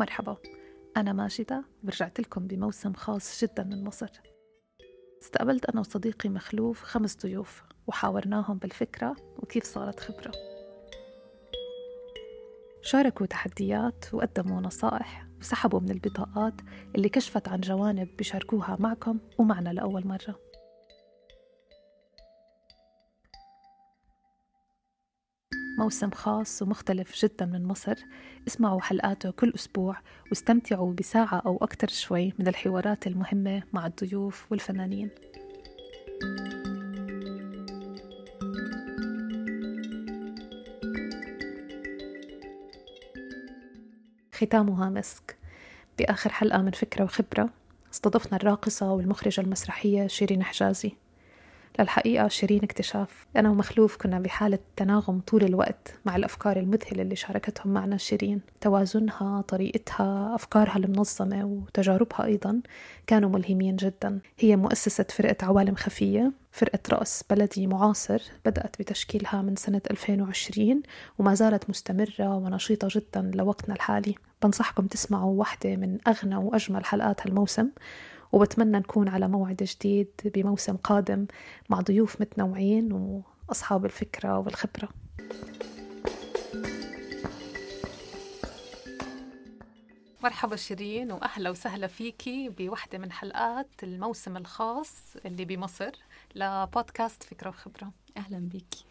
مرحبا. أنا ماجدة ورجعت لكم بموسم خاص جدا من مصر. استقبلت أنا وصديقي مخلوف خمس ضيوف وحاورناهم بالفكرة وكيف صارت خبرة. شاركوا تحديات وقدموا نصائح وسحبوا من البطاقات اللي كشفت عن جوانب بيشاركوها معكم ومعنا لأول مرة. موسم خاص ومختلف جدا من مصر. اسمعوا حلقاته كل أسبوع واستمتعوا بساعة أو أكثر شوي من الحوارات المهمة مع الضيوف والفنانين. ختامها مسك. بآخر حلقة من فكرة وخبرة استضفنا الراقصة والمخرجة المسرحية شيرين حجازي. للحقيقة شيرين اكتشاف أنا ومخلوف كنا بحالة تناغم طول الوقت مع الأفكار المذهلة اللي شاركتهم معنا شيرين. توازنها طريقتها أفكارها المنظمة وتجاربها أيضا كانوا ملهمين جدا. هي مؤسسة فرقة عوالم خفية فرقة رقص بلدي معاصر بدأت بتشكيلها من سنة 2020 وما زالت مستمرة ونشيطة جدا لوقتنا الحالي. بنصحكم تسمعوا واحدة من أغنى وأجمل حلقات هالموسم. وبتمنى نكون على موعد جديد بموسم قادم مع ضيوف متنوعين وأصحاب الفكرة والخبرة. مرحبا شيرين وأهلا وسهلا فيكي بوحدة من حلقات الموسم الخاص اللي بمصر لبودكاست فكرة وخبرة. أهلا بيكي.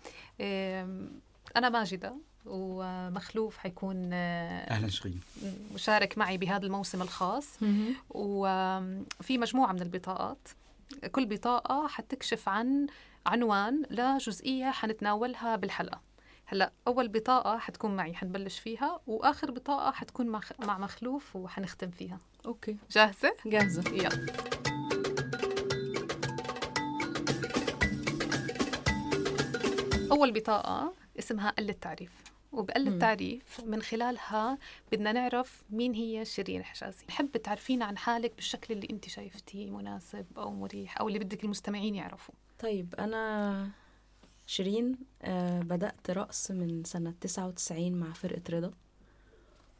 أنا ماجدة ومخلوف حيكون آه، أهلا شيرين مشارك معي بهذا الموسم الخاص. وفي مجموعة من البطاقات كل بطاقة حتكشف عن عنوان لجزئيه حنتناولها بالحلقة. هلأ أول بطاقة حتكون معي حنبلش فيها وآخر بطاقة حتكون مع مخلوف وحنختم فيها. أوكي. جاهزة؟ جاهزة. يلا. أول بطاقة اسمها قل التعريف وبقل التعريف من خلالها بدنا نعرف مين هي شيرين حجازي. نحب تعرفينا عن حالك بالشكل اللي انت شايفتيه مناسب أو مريح أو اللي بدك المستمعين يعرفوا طيب أنا شيرين آه بدأت رقص من سنة 99 مع فرقة رضا.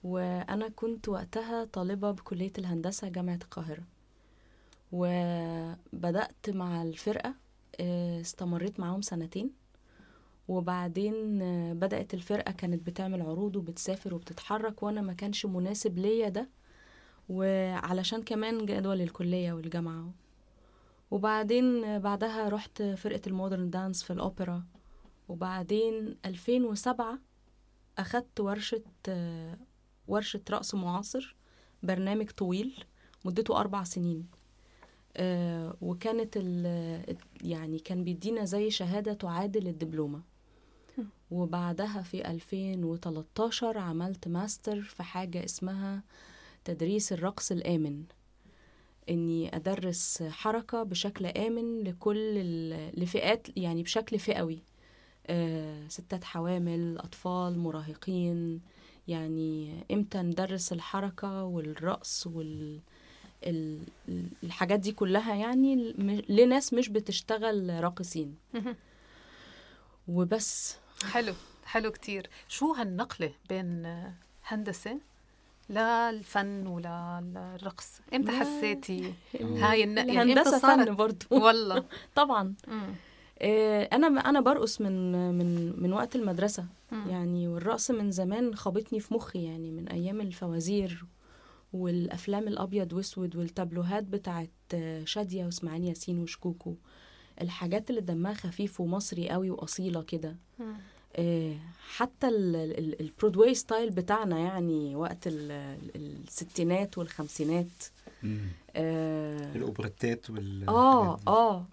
وأنا كنت وقتها طالبة بكلية الهندسة جامعة القاهرة. وبدأت مع الفرقة آه استمريت معاهم سنتين. وبعدين بدأت الفرقة كانت بتعمل عروض وبتسافر وبتتحرك وأنا ما كانش مناسب ليا ده. وعلشان كمان جدول الكلية والجامعة. وبعدين بعدها رحت فرقة المودرن دانس في الأوبرا. وبعدين 2007 أخدت ورشة ورشة رقص معاصر برنامج طويل مدته أربع سنين. آه وكانت يعني كان بيدينا زي شهادة تعادل الدبلومة. وبعدها في 2013 عملت ماستر في حاجة اسمها تدريس الرقص الآمن. إني أدرس حركة بشكل آمن لكل لفئات يعني بشكل فئوي. آه ستات حوامل أطفال مراهقين. يعني إمتى ندرس الحركة والرقص وال الحاجات دي كلها يعني لناس مش بتشتغل راقصين. وبس. حلو حلو كتير. شو هالنقلة بين هندسة للفن وللرقص إمتى حسيتي هاي النقله يعني الهندسة فن برضه والله. طبعا. إيه أنا أنا برقص من من من وقت المدرسة. يعني والرقص من زمان خابطني في مخي يعني من أيام الفوازير والأفلام الأبيض وأسود والتابلوهات بتاعت شادية وإسماعيل ياسين وشكوكو. الحاجات اللي دمها خفيف ومصري قوي وأصيلة كده. آه حتى ال Broadway style بتاعنا يعني وقت الستينات والخمسينات. آه الاوبريتات وال آه آه.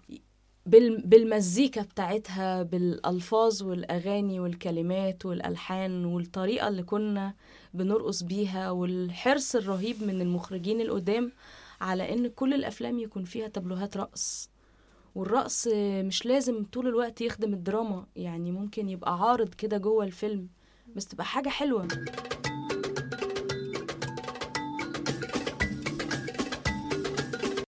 بال بالمزيكا بتاعتها بالألفاظ والأغاني والكلمات والألحان والطريقة اللي كنا بنرقص بيها والحرص الرهيب من المخرجين القدام على إن كل الأفلام يكون فيها تابلوهات رقص. والرقص مش لازم طول الوقت يخدم الدراما يعني ممكن يبقى عارض كده جوه الفيلم بس تبقى حاجة حلوة.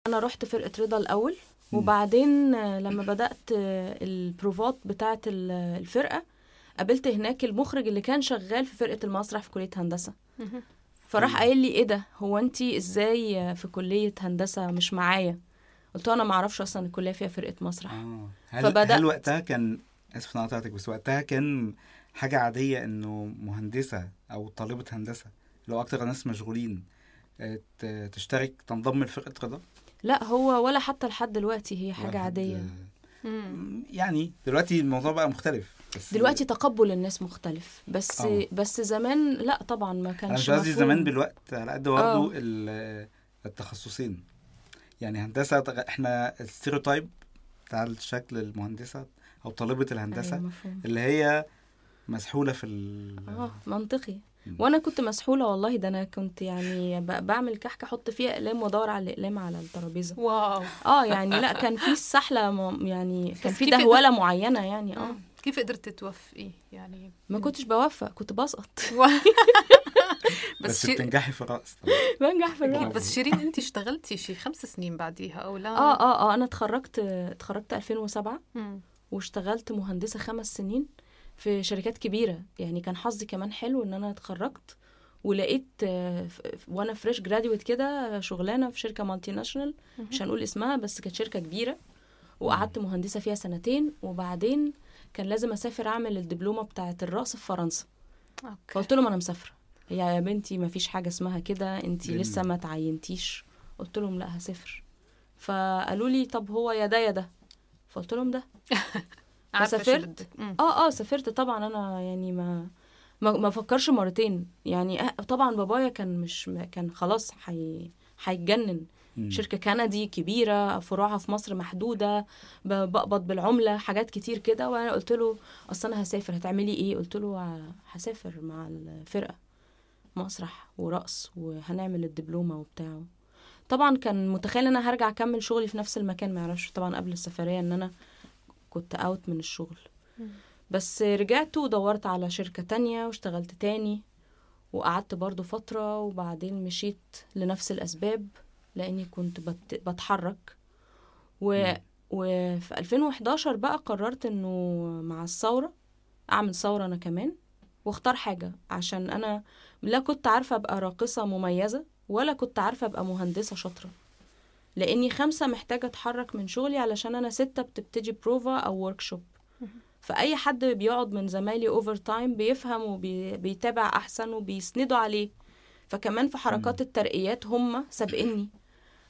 أنا رحت فرقة رضا الأول وبعدين لما بدأت البروفات بتاعة الفرقة قابلت هناك المخرج اللي كان شغال في فرقة المسرح في كلية هندسة. فراح قايل لي إيه ده؟ هو انت إزاي في كلية هندسة مش معايا؟ قلت له أنا ما أعرفش أصلا الكلية فيها فرقة مسرح آه. هل, فبدأت- هل وقتها كان آسف أنا قطعتك بس وقتها كان حاجة عادية إنه مهندسة أو طالبة هندسة لو أكتر ناس مشغولين آه، تشترك تنضم لفرقة رضا لا هو ولا حتى لحد دلوقتي هي حاجة واحد، عادية. يعني دلوقتي الموضوع بقى مختلف بس دلوقتي تقبل الناس مختلف بس آه. بس زمان لا طبعا ما أنا كانش مش قصدي. زمان بالوقت على قد برضه آه. ال- التخصصين يعني هندسة تغ- إحنا الستيreotype بتاع الشكل المهندسة أو طالبة الهندسة أيوة مفهوم. اللي هي مسحولة في ال آه منطقي مم. وأنا كنت مسحولة والله ده أنا كنت يعني ب- بعمل كحكه أحط فيها أقلام وأدور على الأقلام على الترابيزة واو آه يعني لا كان في السحلة م- يعني كان في كيف دهولة معينة يعني آه. كيف قدرت توفقي يعني ما كنتش بوفق كنت بسقط بس, بس شي... بتنجحي في الرقص بنجح في الرقص. بس شيرين انت اشتغلتي شي خمس سنين بعديها أو لا؟ آه آه آه أنا اتخرجت اتخرجت 2007 مم. واشتغلت مهندسة خمس سنين في شركات كبيرة. يعني كان حظي كمان حلو إن أنا اتخرجت ولقيت آه، وأنا fresh graduate كده شغلانة في شركة multinational مش هنقول اسمها بس كانت شركة كبيرة. وقعدت مهندسة فيها سنتين وبعدين كان لازم أسافر أعمل الدبلومة بتاعة الرقص في فرنسا. أوكي. فقلت لهم أنا مسافرة. يا بنتي ما فيش حاجة اسمها كده انت. لسه ما تعينتيش. قلت لهم لا هسافر. فقالوا لي طب هو يا ده يا ده. فقلت لهم ده. فسافرت. مم. آه آه سافرت. طبعا أنا يعني ما ما, ما فكرش مرتين. يعني آه طبعا بابايا كان مش كان خلاص حي هيتجنن مم. شركة كندي كبيرة فروعها في مصر محدودة ب- بقبض بالعملة حاجات كتير كده. وأنا قلت له أصل أنا هسافر. هتعملي إيه؟ قلت له ه- هسافر مع الفرقة. مسرح ورقص وهنعمل الدبلومة وبتاع. طبعا كان متخيل إن أنا هرجع أكمل شغلي في نفس المكان ما يعرفش طبعا قبل السفرية إن أنا كنت اوت من الشغل. بس رجعت ودورت على شركة تانية واشتغلت تاني وقعدت برضو فترة وبعدين مشيت لنفس الأسباب لأني كنت بت... بتحرك. و... وفي 2011 بقى قررت إنه مع الثورة أعمل ثورة أنا كمان واختار حاجة عشان أنا لا كنت عارفة أبقى راقصة مميزة ولا كنت عارفة أبقى مهندسة شاطرة. لأني خمسة محتاجة أتحرك من شغلي علشان أنا ستة بتبتدي بروفا أو workshop فأي حد بيقعد من زمايلي overtime بيفهم وبيتابع أحسن وبيسندوا عليه. فكمان في حركات الترقيات هم سابقني.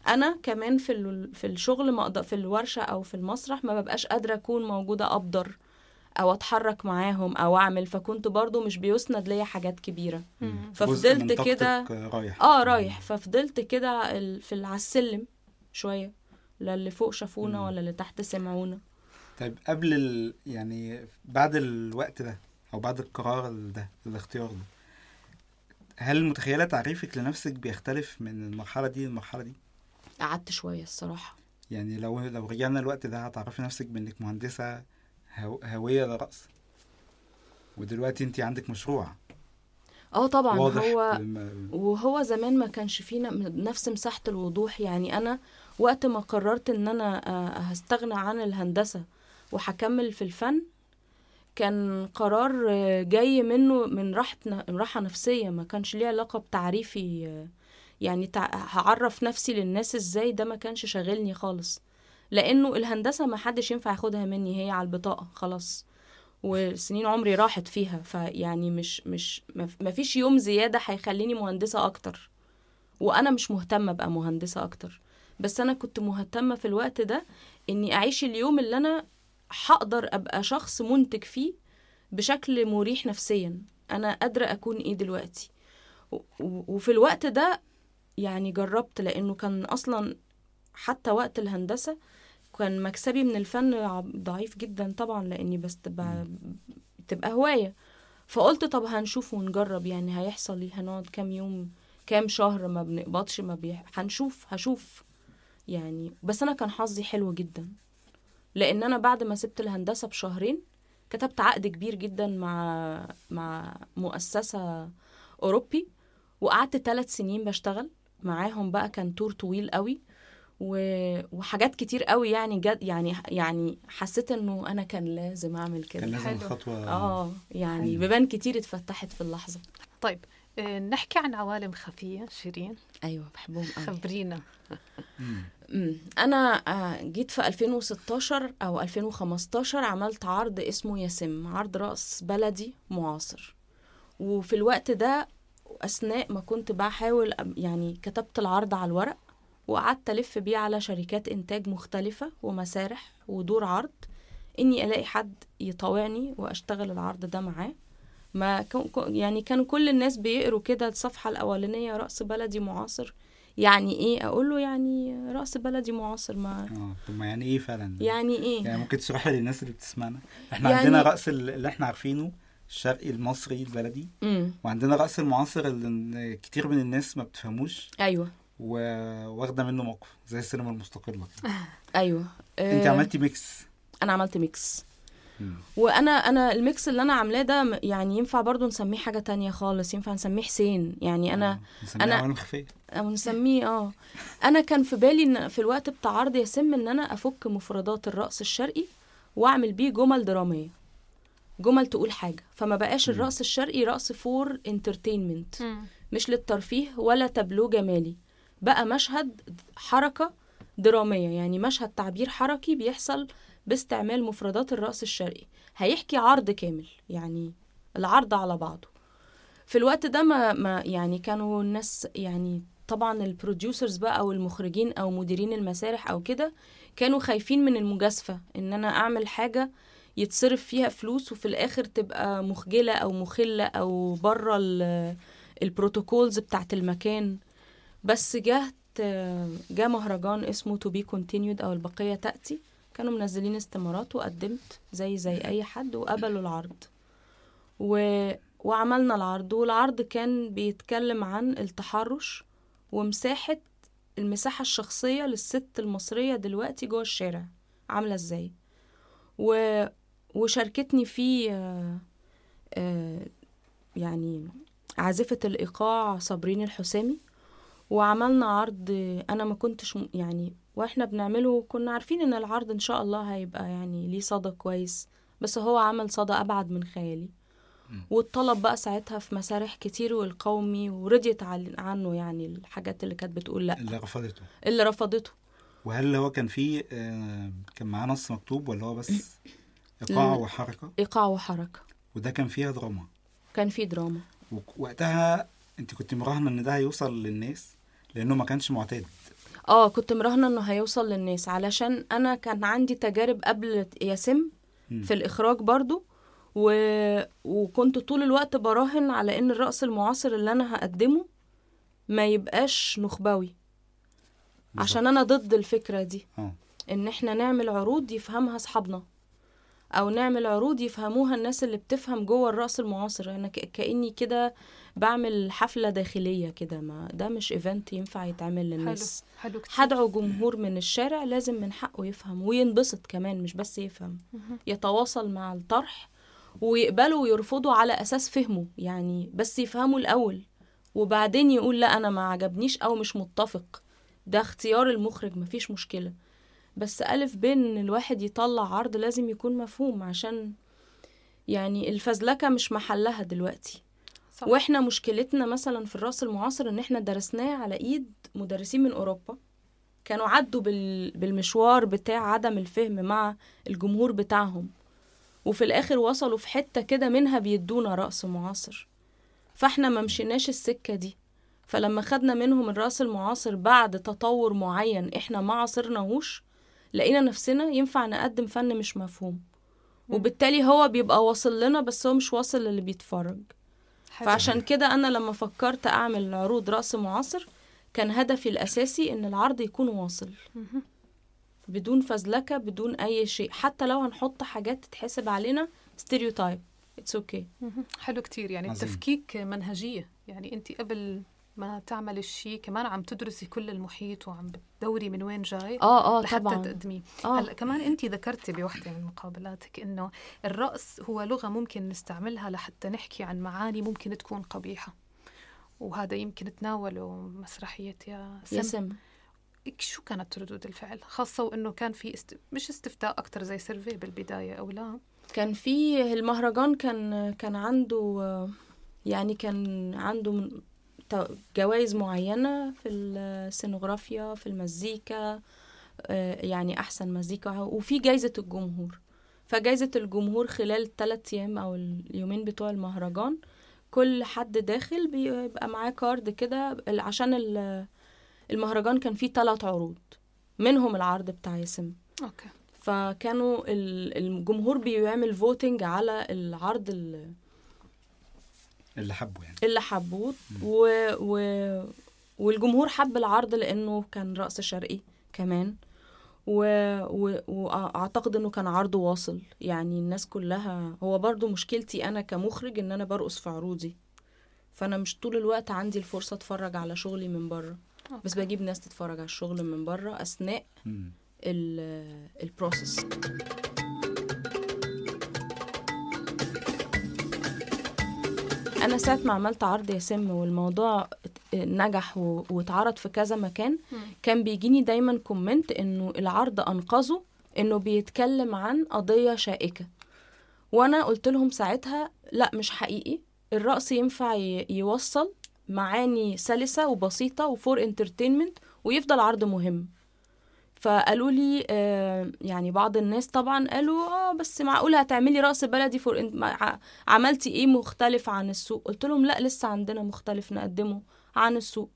أنا كمان في ال- في الشغل ما أقدر في الورشة أو في المسرح ما ببقاش قادرة أكون موجودة أبدر. أو أتحرك معاهم أو أعمل فكنت برضو مش بيسند ليا حاجات كبيرة. ففضلت كده رايح. آه رايح. ففضلت كده ال- في على السلم شوية. لا اللي فوق شافونا مم. ولا اللي تحت سمعونا. طيب قبل ال... يعني بعد الوقت ده أو بعد القرار ده الاختيار ده هل متخيلة تعريفك لنفسك بيختلف من المرحلة دي للمرحلة دي؟ قعدت شوية الصراحة. يعني لو لو رجعنا الوقت ده هتعرفي نفسك بإنك مهندسة. هوية للرقص ودلوقتي انت عندك مشروع. آه طبعا واضح هو الم- وهو زمان ما كانش فينا نفس مساحة الوضوح. يعني أنا وقت ما قررت إن أنا آه، هستغنى عن الهندسة وهكمل في الفن كان قرار جاي منه من راحة ن- راحة نفسية. ما كانش ليه علاقة بتعريفي آه، يعني هعرف نفسي للناس إزاي؟ ده ما كانش شاغلني خالص. لأنه الهندسة ما حدش ينفع ياخدها مني هي على البطاقة خلاص. وسنين عمري راحت فيها فيعني مش مش ما فيش يوم زيادة هيخليني مهندسة أكتر. وأنا مش مهتمة أبقى مهندسة أكتر. بس أنا كنت مهتمة في الوقت ده إني أعيش اليوم اللي أنا هقدر أبقى شخص منتج فيه بشكل مريح نفسيا. أنا قادرة أكون إيه دلوقتي. وفي الوقت ده يعني جربت لأنه كان أصلا حتى وقت الهندسة كان مكسبي من الفن ضعيف جدا طبعا لأني بس تبقى تبقى هواية. فقلت طب هنشوف ونجرب يعني هيحصل إيه؟ هنقعد كام يوم كام شهر ما بنقبضش ما بيح... هنشوف هشوف. يعني بس أنا كان حظي حلو جدا. لأن أنا بعد ما سبت الهندسة بشهرين كتبت عقد كبير جدا مع مع مؤسسة أوروبي وقعدت ثلاث سنين بشتغل. معاهم بقى كان تور طويل قوي. وحاجات كتير قوي يعني جد يعني يعني حسيت إنه أنا كان لازم أعمل كان كده لازم حلو. الخطوه آه يعني حلو. بيبان كتير اتفتحت في اللحظة. طيب آه، نحكي عن عوالم خفية شيرين. أيوه بحبهم قوي خبرينا. أنا آه، جيت في 2016 أو 2015 عملت عرض اسمه يسم عرض رقص بلدي معاصر. وفي الوقت ده أثناء ما كنت بحاول يعني كتبت العرض على الورق وقعدت ألف بيه على شركات إنتاج مختلفة ومسارح ودور عرض إني ألاقي حد يطاوعني وأشتغل العرض ده معاه. ما يعني كانوا كل الناس بيقروا كده الصفحة الأولانية رقص بلدي معاصر. يعني إيه؟ أقول له يعني رقص بلدي معاصر ما آه طب ما يعني إيه فعلا؟ يعني إيه؟ يعني ممكن تشرحي للناس اللي بتسمعنا؟ إحنا يعني- عندنا ال- اللي إحنا عارفينه الشرقي المصري البلدي. امم وعندنا رقص المعاصر اللي كتير من الناس ما بتفهموش. أيوه. وواخده منه موقف زي السينما المستقلة كده. أيوه. أنت آه، عملتي mix؟ أنا عملت mix. مم. وأنا أنا ال mix اللي أنا عاملاه ده يعني ينفع برضو نسميه حاجة تانية خالص ينفع نسميه حسين. يعني أنا خفية. أو نسميه آه. أنا كان في بالي إن في الوقت بتاع عرض يسم إن أنا أفك مفردات الرقص الشرقي وأعمل بيه جمل درامية. جمل تقول حاجة. فما بقاش. الرقص الشرقي رقص for entertainment مش للترفيه ولا تابلو جمالي. بقى مشهد حركة درامية يعني مشهد تعبير حركي بيحصل باستعمال مفردات الرقص الشرقي. هيحكي عرض كامل يعني العرض على بعضه. في الوقت ده ما, ما يعني كانوا الناس يعني طبعا ال producers بقى أو المخرجين أو مديرين المسارح أو كده كانوا خايفين من المجازفة إن أنا أعمل حاجة يتصرف فيها فلوس وفي الآخر تبقى مخجلة أو مخلة أو بره ال- ال protocols بتاعت المكان. بس جهت جه مهرجان اسمه To Be Continued أو البقية تأتي. كانوا منزلين استمارات وقدمت زي زي أي حد وقبلوا العرض. و... وعملنا العرض. والعرض كان بيتكلم عن التحرش ومساحة المساحة الشخصية للست المصرية دلوقتي جوه الشارع. عاملة إزاي؟ و... وشاركتني فيه آه، آه، يعني عازفة الإيقاع صابرين الحسامي. وعملنا عرض أنا ما كنتش يعني وإحنا بنعمله كنا عارفين إن العرض إن شاء الله هيبقى يعني ليه صدى كويس بس هو عمل صدى أبعد من خيالي. واتطلب بقى ساعتها في مسارح كتير والقومي ورضيت عنه يعني الحاجات اللي كانت بتقول لأ. اللي رفضته. اللي رفضته. وهل هو كان فيه آه، كان معاه نص مكتوب ولا هو بس إيقاع لا. وحركة؟ إيقاع وحركة. وده كان فيها دراما. كان في دراما. ووقتها أنت كنت مراهنة إن ده هيوصل للناس؟ لأنه ما كانش معتاد. آه كنت مراهنة إنه هيوصل للناس. علشان أنا كان عندي تجارب قبل ياسم. في الإخراج برضو و... وكنت طول الوقت براهن على إن الرقص المعاصر اللي أنا هقدمه ما يبقاش نخبوي عشان أنا ضد الفكرة دي. آه. إن إحنا نعمل عروض يفهمها أصحابنا. أو نعمل عروض يفهموها الناس اللي بتفهم جوه الرقص المعاصر. أنا كأني كده بعمل حفلة داخلية كده. ما ده مش ايفنت ينفع يتعمل حلو للناس. حلو كتير. هدعو جمهور من الشارع لازم من حقه يفهم وينبسط كمان مش بس يفهم. يتواصل مع الطرح ويقبلوا ويرفضوا على أساس فهمه يعني بس يفهموا الأول. وبعدين يقول لا أنا ما عجبنيش أو مش متفق. ده اختيار المخرج مفيش مشكلة. بس ألف بين إن الواحد يطلع عرض لازم يكون مفهوم عشان يعني الفزلكة مش محلها دلوقتي. صح. وإحنا مشكلتنا مثلا في الرقص المعاصر إن إحنا درسناه على إيد مدرسين من أوروبا. كانوا عدوا بال... بالمشوار بتاع عدم الفهم مع الجمهور بتاعهم. وفي الآخر وصلوا في حتة كده منها بيدونا رقص معاصر. فإحنا ما مشيناش السكة دي. فلما خدنا منهم الرقص المعاصر بعد تطور معين إحنا ما عاصرناهوش لقينا نفسنا ينفع نقدم فن مش مفهوم. وبالتالي هو بيبقى واصل لنا بس هو مش واصل للي بيتفرج. حلو. فعشان كده أنا لما فكرت أعمل عروض رقص معاصر كان هدفي الأساسي إن العرض يكون واصل. بدون فزلكة بدون أي شيء. حتى لو هنحط حاجات تتحسب علينا stereotype it's okay مهم. حلو كتير. يعني عظيم. التفكيك منهجية. يعني أنت قبل ما تعمل الشيء كمان عم تدرسي كل المحيط وعم بتدوري من وين جاي آه آه لحتى طبعا. تقدميه آه. هلأ كمان انت ذكرتي بوحدة من مقابلاتك إنه الرقص هو لغة ممكن نستعملها لحتى نحكي عن معاني ممكن تكون قبيحة. وهذا يمكن تناوله مسرحية يسم. يسم إك- شو كانت ردود الفعل؟ خاصة وإنه كان في است... مش استفتاء أكثر زي survey بالبداية أو لا. كان في المهرجان كان كان عنده يعني كان عنده جوائز معينة في السينوغرافيا في المزيكا آه، يعني أحسن مزيكا وفي جايزة الجمهور. فجايزة الجمهور خلال الثلاث أيام أو اليومين بتوع المهرجان كل حد داخل بيبقى معاه card كده عشان ال- المهرجان كان فيه ثلاث عروض منهم العرض بتاع يسم okay. فكانوا ال- الجمهور بيعمل voting على العرض ال- اللي حبه يعني. اللي حبوه. و... و... والجمهور حب العرض لأنه كان رقص شرقي كمان. و... و... وأعتقد إنه كان عرض واصل. يعني الناس كلها هو برضو مشكلتي أنا كمخرج إن أنا برقص في عروضي. فأنا مش طول الوقت عندي الفرصة أتفرج على شغلي من بره. بس. بجيب ناس تتفرج على الشغل من بره أثناء ال process أنا ساعة ما عملت عرض ياسم والموضوع نجح واتعرض في كذا مكان. كان بيجيني دايما comment إنه العرض أنقذه إنه بيتكلم عن قضية شائكة. وأنا قلت لهم ساعتها لا مش حقيقي. الرقص ينفع يوصل معاني سلسة وبسيطة و for entertainment ويفضل عرض مهم. فقالوا لي آه يعني بعض الناس طبعا قالوا آه بس معقولة هتعملي رقص بلدي فور عملتي إيه مختلف عن السوق؟ قلت لهم لا لسه عندنا مختلف نقدمه عن السوق.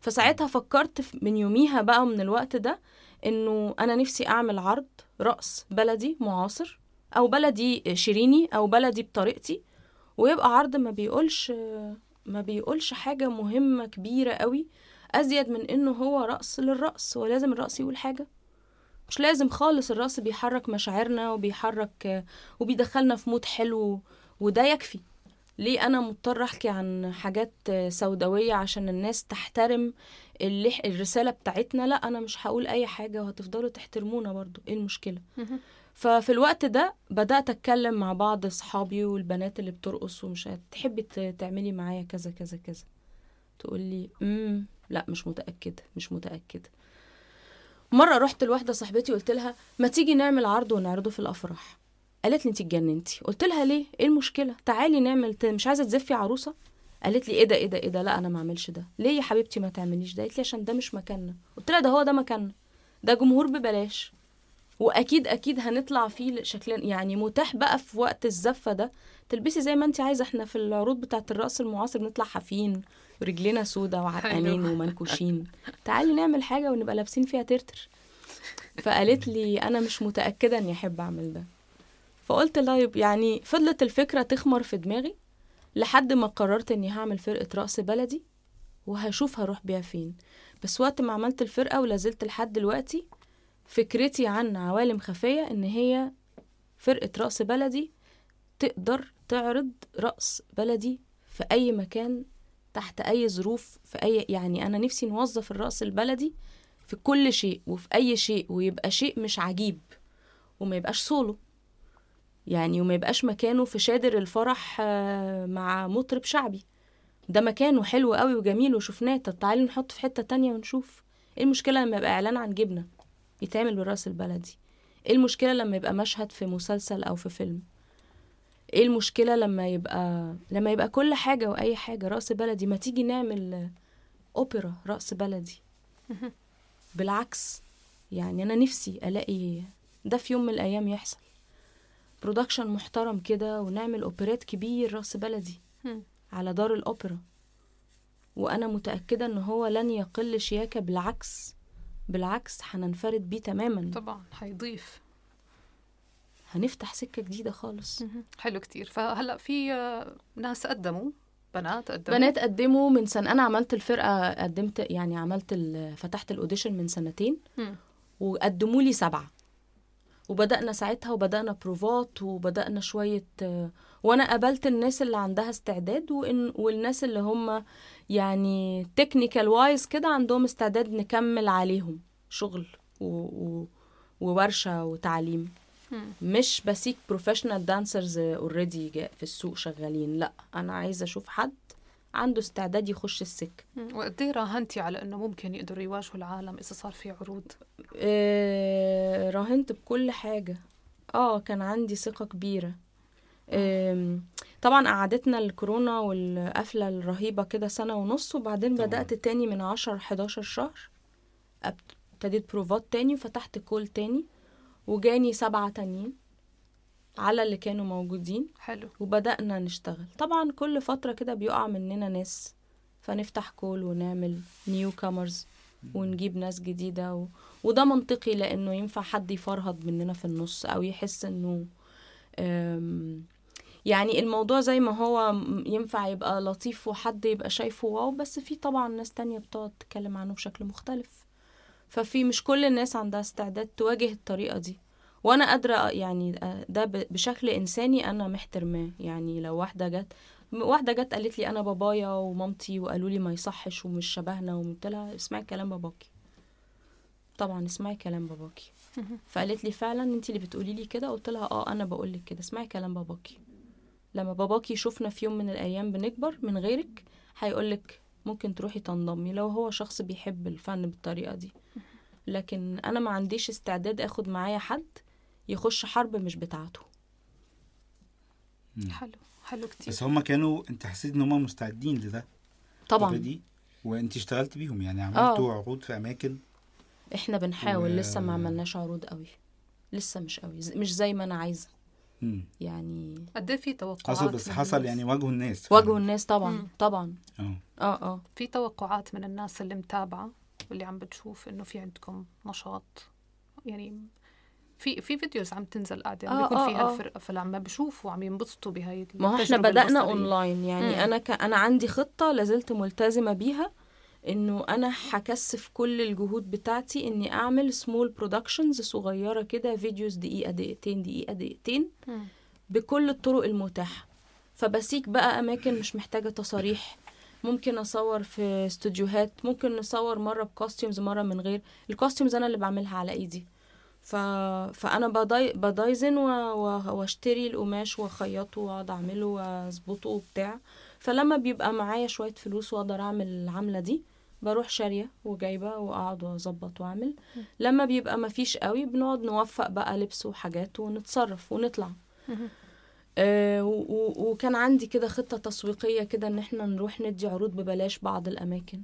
فساعتها فكرت من يوميها بقى ومن الوقت ده إنه أنا نفسي أعمل عرض رقص بلدي معاصر أو بلدي شيريني أو بلدي بطريقتي ويبقى عرض ما بيقولش ما بيقولش حاجة مهمة كبيرة قوي أزيد من إنه هو رقص للرقص هو لازم الرقص يقول حاجة. مش لازم خالص الرقص بيحرك مشاعرنا وبيحرك وبيدخلنا في مود حلو وده يكفي. ليه أنا مضطر أحكي عن حاجات سوداوية عشان الناس تحترم اللي الرسالة بتاعتنا؟ لا أنا مش هقول أي حاجة وهتفضلوا تحترمونا برضو. إيه المشكلة. ففي الوقت ده بدأت أتكلم مع بعض أصحابي والبنات اللي بترقص ومش تحبي تعملي معايا كذا كذا كذا. تقول لي امم لا مش متأكدة مش متأكدة مرة رحت لواحدة صاحبتي قلت لها ما تيجي نعمل عرض ونعرضه في الأفراح. قالت لي انت اتجننتي. قلت لها ليه؟ إيه المشكلة؟ تعالي نعمل مش عايزة تزفي عروسة؟ قالت لي إيه ده إيه ده إيه ده؟ لا أنا ما أعملش ده. ليه يا حبيبتي ما تعمليش ده؟ قالت لي عشان ده مش مكاننا. قلت لها ده هو ده مكاننا. ده جمهور ببلاش. وأكيد أكيد هنطلع فيه شكلنا يعني متاح بقى في وقت الزفة ده. تلبسي زي ما انت عايزة إحنا في العروض بتاعه الرقص المعاصر بنطلع حافين ورجلينا سودا وعرقانين. ومنكوشين. تعالي نعمل حاجة ونبقى لابسين فيها ترتر. فقالت لي أنا مش متأكدة إني أحب أعمل ده. فقلت لا يعني فضلت الفكرة تخمر في دماغي لحد ما قررت إني هعمل فرقة رقص بلدي وهشوف هروح بيها فين. بس وقت ما عملت الفرقة ولازلت لحد دلوقتي فكرتي عن عوالم خفية إن هي فرقة رقص بلدي تقدر تعرض رقص بلدي في أي مكان تحت أي ظروف في أي يعني أنا نفسي نوظف الرقص البلدي في كل شيء وفي أي شيء ويبقى شيء مش عجيب وما يبقاش سولو يعني وما يبقاش مكانه في شادر الفرح آه، مع مطرب شعبي. ده مكانه حلو قوي وجميل وشفناه. طب تعالي نحط في حتة تانية ونشوف. إيه المشكلة لما يبقى إعلان عن جبنة؟ يتعمل بالرأس البلدي. إيه المشكلة لما يبقى مشهد في مسلسل أو في فيلم؟ إيه المشكلة لما يبقى لما يبقى كل حاجة وأي حاجة رأس بلدي؟ ما تيجي نعمل أوبرا رأس بلدي. بالعكس يعني أنا نفسي ألاقي ده في يوم من الأيام يحصل. برودكشن محترم كده ونعمل أوبرات كبير رأس بلدي. على دار الأوبرا. وأنا متأكدة إن هو لن يقل شياكة بالعكس. بالعكس هننفرد بيه تماما. طبعا حيضيف هنفتح سكة جديدة خالص. حلو كتير. فهلا في آه، ناس قدموا بنات قدموا. بنات قدموا من سنه أنا عملت الفرقة قدمت يعني عملت فتحت ال audition من سنتين. وقدموا لي سبعة. وبدأنا ساعتها وبدأنا بروفات وبدأنا شوية آه، وأنا قابلت الناس اللي عندها استعداد وإن والناس اللي هم يعني technical wise كده عندهم استعداد نكمل عليهم شغل و... و... وورشة وتعليم. مش ب seek professional dancers already في السوق شغالين لأ أنا عايزة أشوف حد عنده استعداد يخش السكة. مم. وقد إيه راهنتي على إنه ممكن يقدروا يواجهوا العالم إذا صار في عروض؟ آه، راهنت بكل حاجة. آه كان عندي ثقة كبيرة. طبعا قعدتنا الكورونا والقفلة الرهيبة كده سنة ونص وبعدين طبعاً. بدأت تاني من عشر 11 شهر. ابتديت بروفات تاني وفتحت كول تاني وجاني سبعة تانيين. على اللي كانوا موجودين حلو. وبدأنا نشتغل. طبعا كل فترة كده بيقع مننا ناس فنفتح كول ونعمل نيو كامرز ونجيب ناس جديدة و... وده منطقي لأنه ينفع حد يفرهد مننا في النص أو يحس إنه أم، يعني الموضوع زي ما هو ينفع يبقى لطيف وحد يبقى شايفه واو بس في طبعا ناس تانية بتقعد تتكلم عنه بشكل مختلف. ففي مش كل الناس عندها استعداد تواجه الطريقة دي. وأنا قادرة يعني ده بشكل إنساني أنا محترماه. يعني لو واحدة جت واحدة جت قالت لي أنا بابايا ومامتي وقالوا لي ما يصحش ومش شبهنا وقلت لها اسمعي كلام باباكي. طبعا اسمعي كلام باباكي. فقالت لي فعلا أنت اللي بتقولي لي كده؟ قلت لها آه أنا بقول لك كده. اسمعي كلام باباكي. لما باباكي يشوفنا في يوم من الأيام بنكبر من غيرك هيقولك ممكن تروحي تنضمي لو هو شخص بيحب الفن بالطريقة دي. لكن أنا ما عنديش استعداد آخد معايا حد يخش حرب مش بتاعته. مم. حلو حلو كتير. بس هم كانوا انت حسيت إن هم مستعدين لده؟ طبعا. already وانت اشتغلت بيهم يعني عملتوا عروض في أماكن؟ إحنا بنحاول و- لسه ما عملناش عروض قوي. لسه مش قوي مش زي ما أنا عايزة. مم. يعني قد إيه في توقعات حصل بس حصل الناس؟ يعني واجهوا الناس. واجهوا الناس طبعا مم. طبعا. آه. آه آه. في توقعات من الناس اللي متابعة واللي عم بتشوف إنه في عندكم نشاط؟ يعني في في videos عم تنزل قاعدة عم آه، بيكون آه، فيها آه. الفرقة فعم بشوفوا وعم ينبسطوا بهاي ما هو إحنا البصرية. اونلاين يعني مم. أنا ك... أنا عندي خطة لازلت ملتزمة بيها إنه أنا هكثف كل الجهود بتاعتي إني أعمل small productions صغيرة كده videos دقيقة دقيقتين دقيقة دقيقتين مم. بكل الطرق المتاحة فب seek بقى أماكن مش محتاجة تصاريح ممكن أصور في استوديوهات ممكن نصور مرة ب costumes مرة من غير ال costumes أنا اللي بعملها على إيدي ف... فأنا ب desi... ب design و... و... واشتري القماش وأخيطه وأقعد أعمله وأظبطه وبتاع. فلما بيبقى معايا شوية فلوس وأقدر أعمل العملة دي بروح شارية وجايبة وأقعد وأظبط وأعمل. لما بيبقى مفيش قوي بنقعد نوفق بقى لبس وحاجات ونتصرف ونطلع. آه، و- و- وكان عندي كده خطة تسويقية كده إن إحنا نروح ندي عروض ببلاش بعض الأماكن.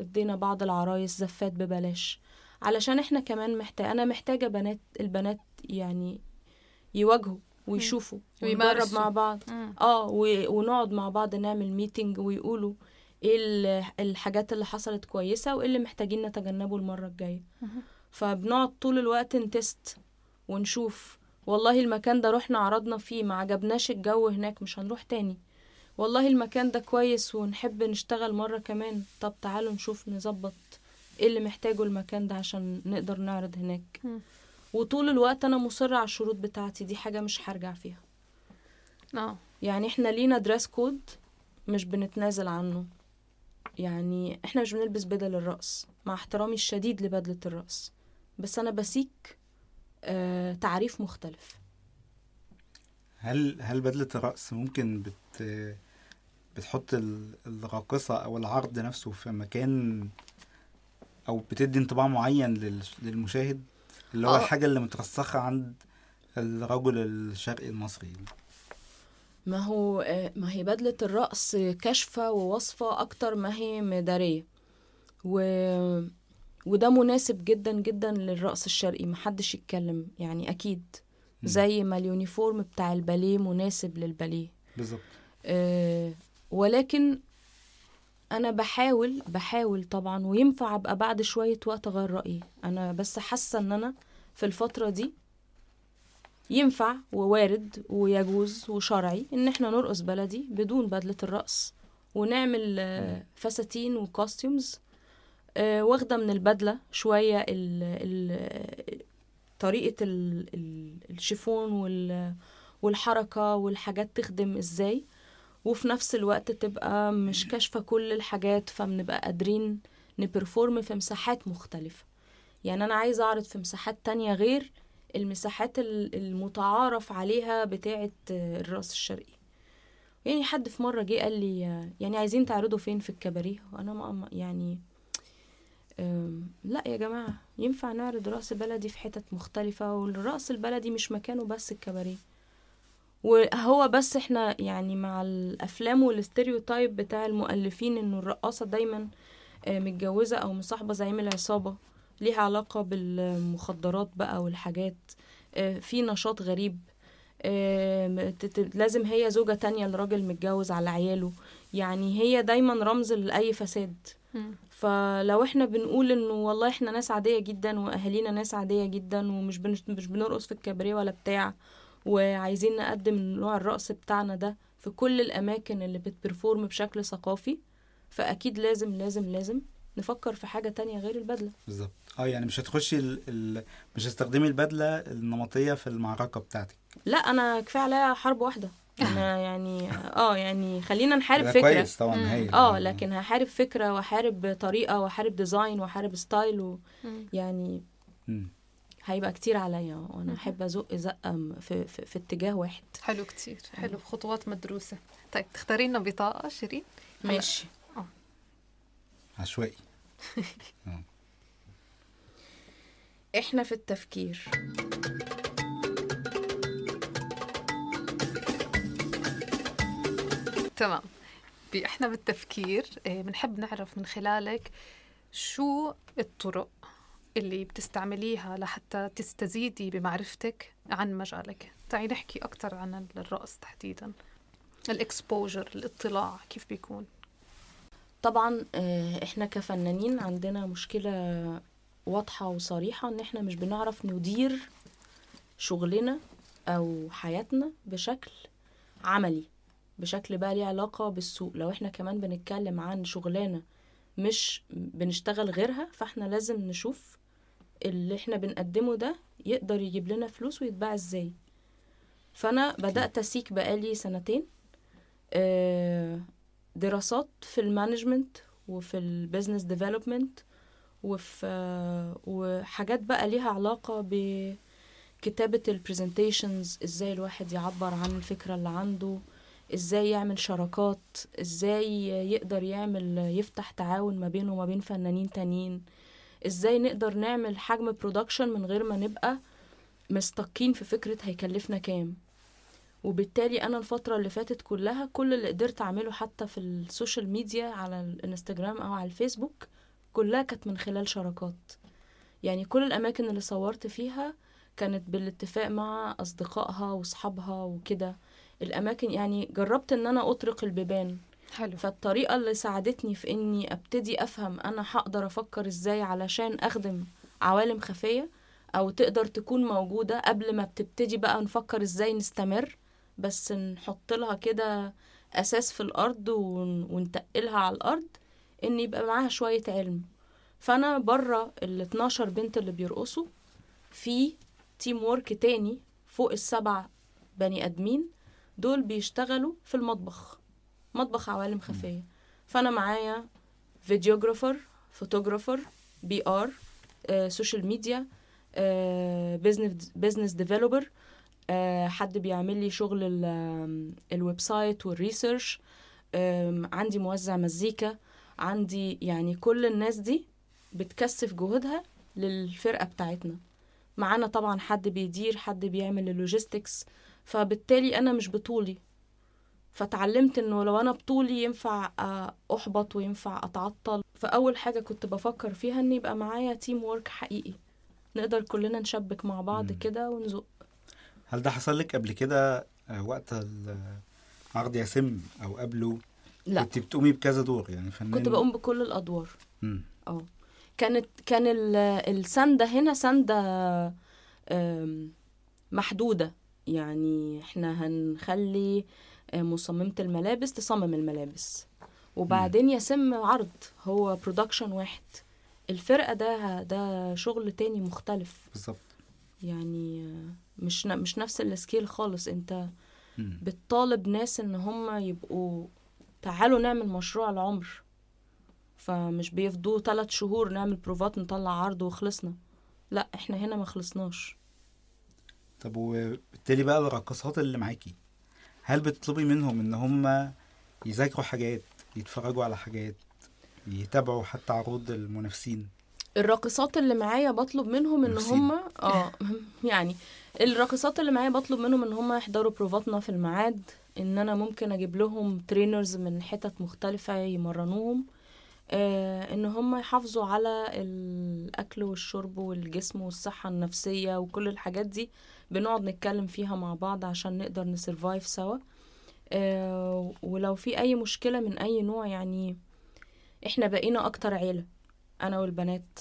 ادينا بعض العرايس زفات ببلاش. علشان إحنا كمان محتاج أنا محتاجة بنات البنات يعني يواجهوا ويشوفوا ويمارسوا. مع بعض. مم. آه ونقعد مع بعض نعمل meeting ويقولوا إيه ال- الحاجات اللي حصلت كويسة وإيه اللي محتاجين نتجنبه المرة الجاية. مهم. فبنقعد طول الوقت ن test ونشوف. والله المكان ده رحنا عرضنا فيه ما عجبناش الجو هناك مش هنروح تاني. والله المكان ده كويس ونحب نشتغل مرة كمان. طب تعالوا نشوف نظبط. إيه اللي محتاجه المكان ده عشان نقدر نعرض هناك. مم. وطول الوقت أنا مصرة على الشروط بتاعتي دي حاجة مش هرجع فيها. آه. يعني إحنا لينا دريس كود مش بنتنازل عنه. يعني إحنا مش بنلبس بدل الرقص مع احترامي الشديد لبدلة الرقص. بس أنا بسيك آه تعريف مختلف. هل هل بدلة الرقص ممكن بت بتحط ال- الراقصة أو العرض نفسه في مكان أو بتدي انطباع معين لل- للمشاهد اللي هو آه. الحاجة اللي مترسخة عند الرجل الشرقي المصري. ما هو آه، ما هي بدلة الرقص كاشفة ووصفة أكتر ما هي مدارية. و... وده مناسب جدا جدا للرقص الشرقي. محدش يتكلم يعني أكيد. مم. زي ما اليونيفورم بتاع الباليه مناسب للباليه. بالظبط. آه، ولكن أنا بحاول بحاول طبعا وينفع أبقى بعد شوية وقت أغير رأيي. أنا بس حاسة إن أنا في الفترة دي ينفع ووارد ويجوز وشرعي إن إحنا نرقص بلدي بدون بدلة الرقص ونعمل آه، فساتين وكوستيومز آه، واخدة من البدلة شوية ال ال طريقة ال ال الشيفون وال والحركة والحاجات تخدم إزاي. وفي نفس الوقت تبقى مش كاشفة كل الحاجات فبنبقى قادرين نبرفورم في مساحات مختلفة. يعني أنا عايزة أعرض في مساحات تانية غير المساحات ال- المتعارف عليها بتاعة الرأس الشرقي. يعني حد في مرة جه قال لي يعني عايزين تعرضوا فين في الكباريه؟ وأنا ما يعني لأ يا جماعة ينفع نعرض رأس بلدي في حتت مختلفة والرأس البلدي مش مكانه بس الكباريه. وهو بس إحنا يعني مع الأفلام والاستيريوتايب بتاع المؤلفين إنه الرقاصة دايما آه، متجوزة أو مصاحبة زعيم العصابه ليها علاقة بالمخدرات بقى والحاجات آه، في نشاط غريب لازم هي زوجة تانية لراجل متجوز على عياله يعني هي دايما رمز لأي فساد. فلو إحنا بنقول إنه والله إحنا ناس عادية جدا وأهالينا ناس عادية جدا ومش. مش بنرقص في الكباريه ولا بتاع وعايزين نقدم نوع الرقص بتاعنا ده في كل الأماكن اللي بتبرفورم بشكل ثقافي فأكيد لازم لازم لازم نفكر في حاجة تانية غير البدلة. بالظبط. آه يعني مش هتخشي ال... ال... مش هتستخدمي البدلة النمطية في المعركة بتاعتك. لا أنا كفاية عليا حرب واحدة. أنا يعني آه يعني خلينا نحارب فكرة. كويس طبعا. هايل آه لكن هحارب فكرة واحارب طريقة واحارب design واحارب style و... يعني مم. هيبقى كتير عليا وأنا أحب أزق زقة في, في, في اتجاه واحد. حلو كتير حلو خطوات مدروسة. طيب تختاري لنا بطاقة شيرين؟ ماشي. عشوائي. إحنا في التفكير. تمام. إحنا بالتفكير آه، بنحب نعرف من خلالك شو الطرق اللي بتستعمليها لحتى تستزيدي بمعرفتك عن مجالك. تعي نحكي أكثر عن الرقص تحديدا. الإكسبوجر الاطلاع كيف بيكون؟ طبعا آه، إحنا كفنانين عندنا مشكلة واضحة وصريحة إن إحنا مش بنعرف ندير شغلنا أو حياتنا بشكل عملي بشكل بقى ليه علاقة بالسوق. لو إحنا كمان بنتكلم عن شغلانه مش بنشتغل غيرها فإحنا لازم نشوف اللي إحنا بنقدمه ده يقدر يجيب لنا فلوس ويتباع إزاي. فأنا بدأت أ seek بقالي سنتين آه، دراسات في ال management وفي ال business development وفي وحاجات بقى ليها علاقة بكتابة ال presentations إزاي الواحد يعبر عن الفكرة اللي عنده إزاي يعمل شراكات إزاي يقدر يعمل يفتح تعاون ما بينه وما بين فنانين تانيين. إزاي نقدر نعمل حجم production من غير ما نبقى م stuck ين في فكرة هيكلفنا كام. وبالتالي أنا الفترة اللي فاتت كلها كل اللي قدرت أعمله حتى في ال social media على الانستجرام أو على الفيسبوك كلها كانت من خلال شراكات. يعني كل الأماكن اللي صورت فيها كانت بالاتفاق مع أصدقائها وأصحابها وكده. الأماكن يعني جربت إن أنا أطرق البيبان. حلو. فالطريقة اللي ساعدتني في إني أبتدي أفهم أنا هقدر أفكر إزاي علشان أخدم عوالم خفية أو تقدر تكون موجودة قبل ما بتبتدي بقى نفكر إزاي نستمر بس نحط لها كده أساس في الأرض ون- ونتقلها على الأرض إن يبقى معاها شوية علم. فأنا بره ال 12 بنت اللي بيرقصوا في تيم وورك تاني فوق السبع بني آدمين دول بيشتغلوا في المطبخ. مطبخ عوالم خفية. فأنا معايا videographer photographer PR social media business business developer حد بيعمل لي شغل ال website وال research عندي موزع مزيكا عندي يعني كل الناس دي بتكثف جهودها للفرقة بتاعتنا. معانا طبعا حد بيدير حد بيعمل ال logistics فبالتالي أنا مش بطولي. فتعلمت إنه لو أنا بطولي ينفع آه، أحبط وينفع أتعطل. فأول حاجة كنت بفكر فيها إن يبقى معايا teamwork حقيقي. نقدر كلنا نشبك مع بعض. كده ونزق. هل ده حصل لك قبل كده آه، وقت عرض ياسم أو قبله؟ لا. كنت بتقومي بكذا دور يعني فنان؟ كنت بقوم بكل الأدوار. آه. كانت كان ال- السنده هنا سنده محدودة. يعني إحنا هنخلي مصممة الملابس تصمم الملابس. وبعدين يسم عرض هو production واحد. الفرقة ده ده شغل تاني مختلف. بالظبط. يعني آه، مش مش نفس ال scale خالص. انت. بتطالب ناس ان هم يبقوا تعالوا نعمل مشروع العمر. فمش بيفضوا ثلاث شهور نعمل بروفات نطلع عرض وخلصنا. لا إحنا هنا ما خلصناش. طب وبالتالي بقى الرقصات اللي معاكي هل بتطلبي منهم إن هم يذاكروا حاجات يتفرجوا على حاجات يتابعوا حتى عروض المنافسين الراقصات اللي معايا بطلب منهم إن. هم آه يعني الراقصات اللي معايا بطلب منهم إن هم يحضروا بروفاتنا في الميعاد إن أنا ممكن أجيب لهم ترينرز من حتت مختلفة يمرنوهم آه إن هم يحافظوا على الأكل والشرب والجسم والصحة النفسية وكل الحاجات دي بنقعد نتكلم فيها مع بعض عشان نقدر نسرفايف سوا. آه ولو في أي مشكلة من أي نوع يعني إحنا بقينا أكتر عيلة أنا والبنات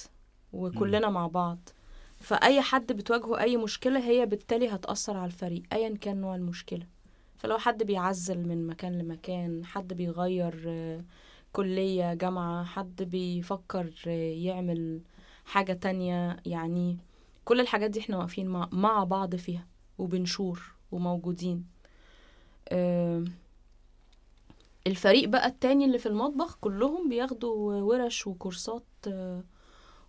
وكلنا مع بعض. فأي حد بتواجهه أي مشكلة هي بالتالي هتأثر على الفريق ايا كان نوع المشكلة. فلو حد بيعزل من مكان لمكان حد بيغير آه، كلية جامعة حد بيفكر آه، يعمل حاجة تانية يعني كل الحاجات دي إحنا واقفين مع, مع بعض فيها وبنشور وموجودين. الفريق بقى التاني اللي في المطبخ كلهم بياخدوا ورش وكورسات آه،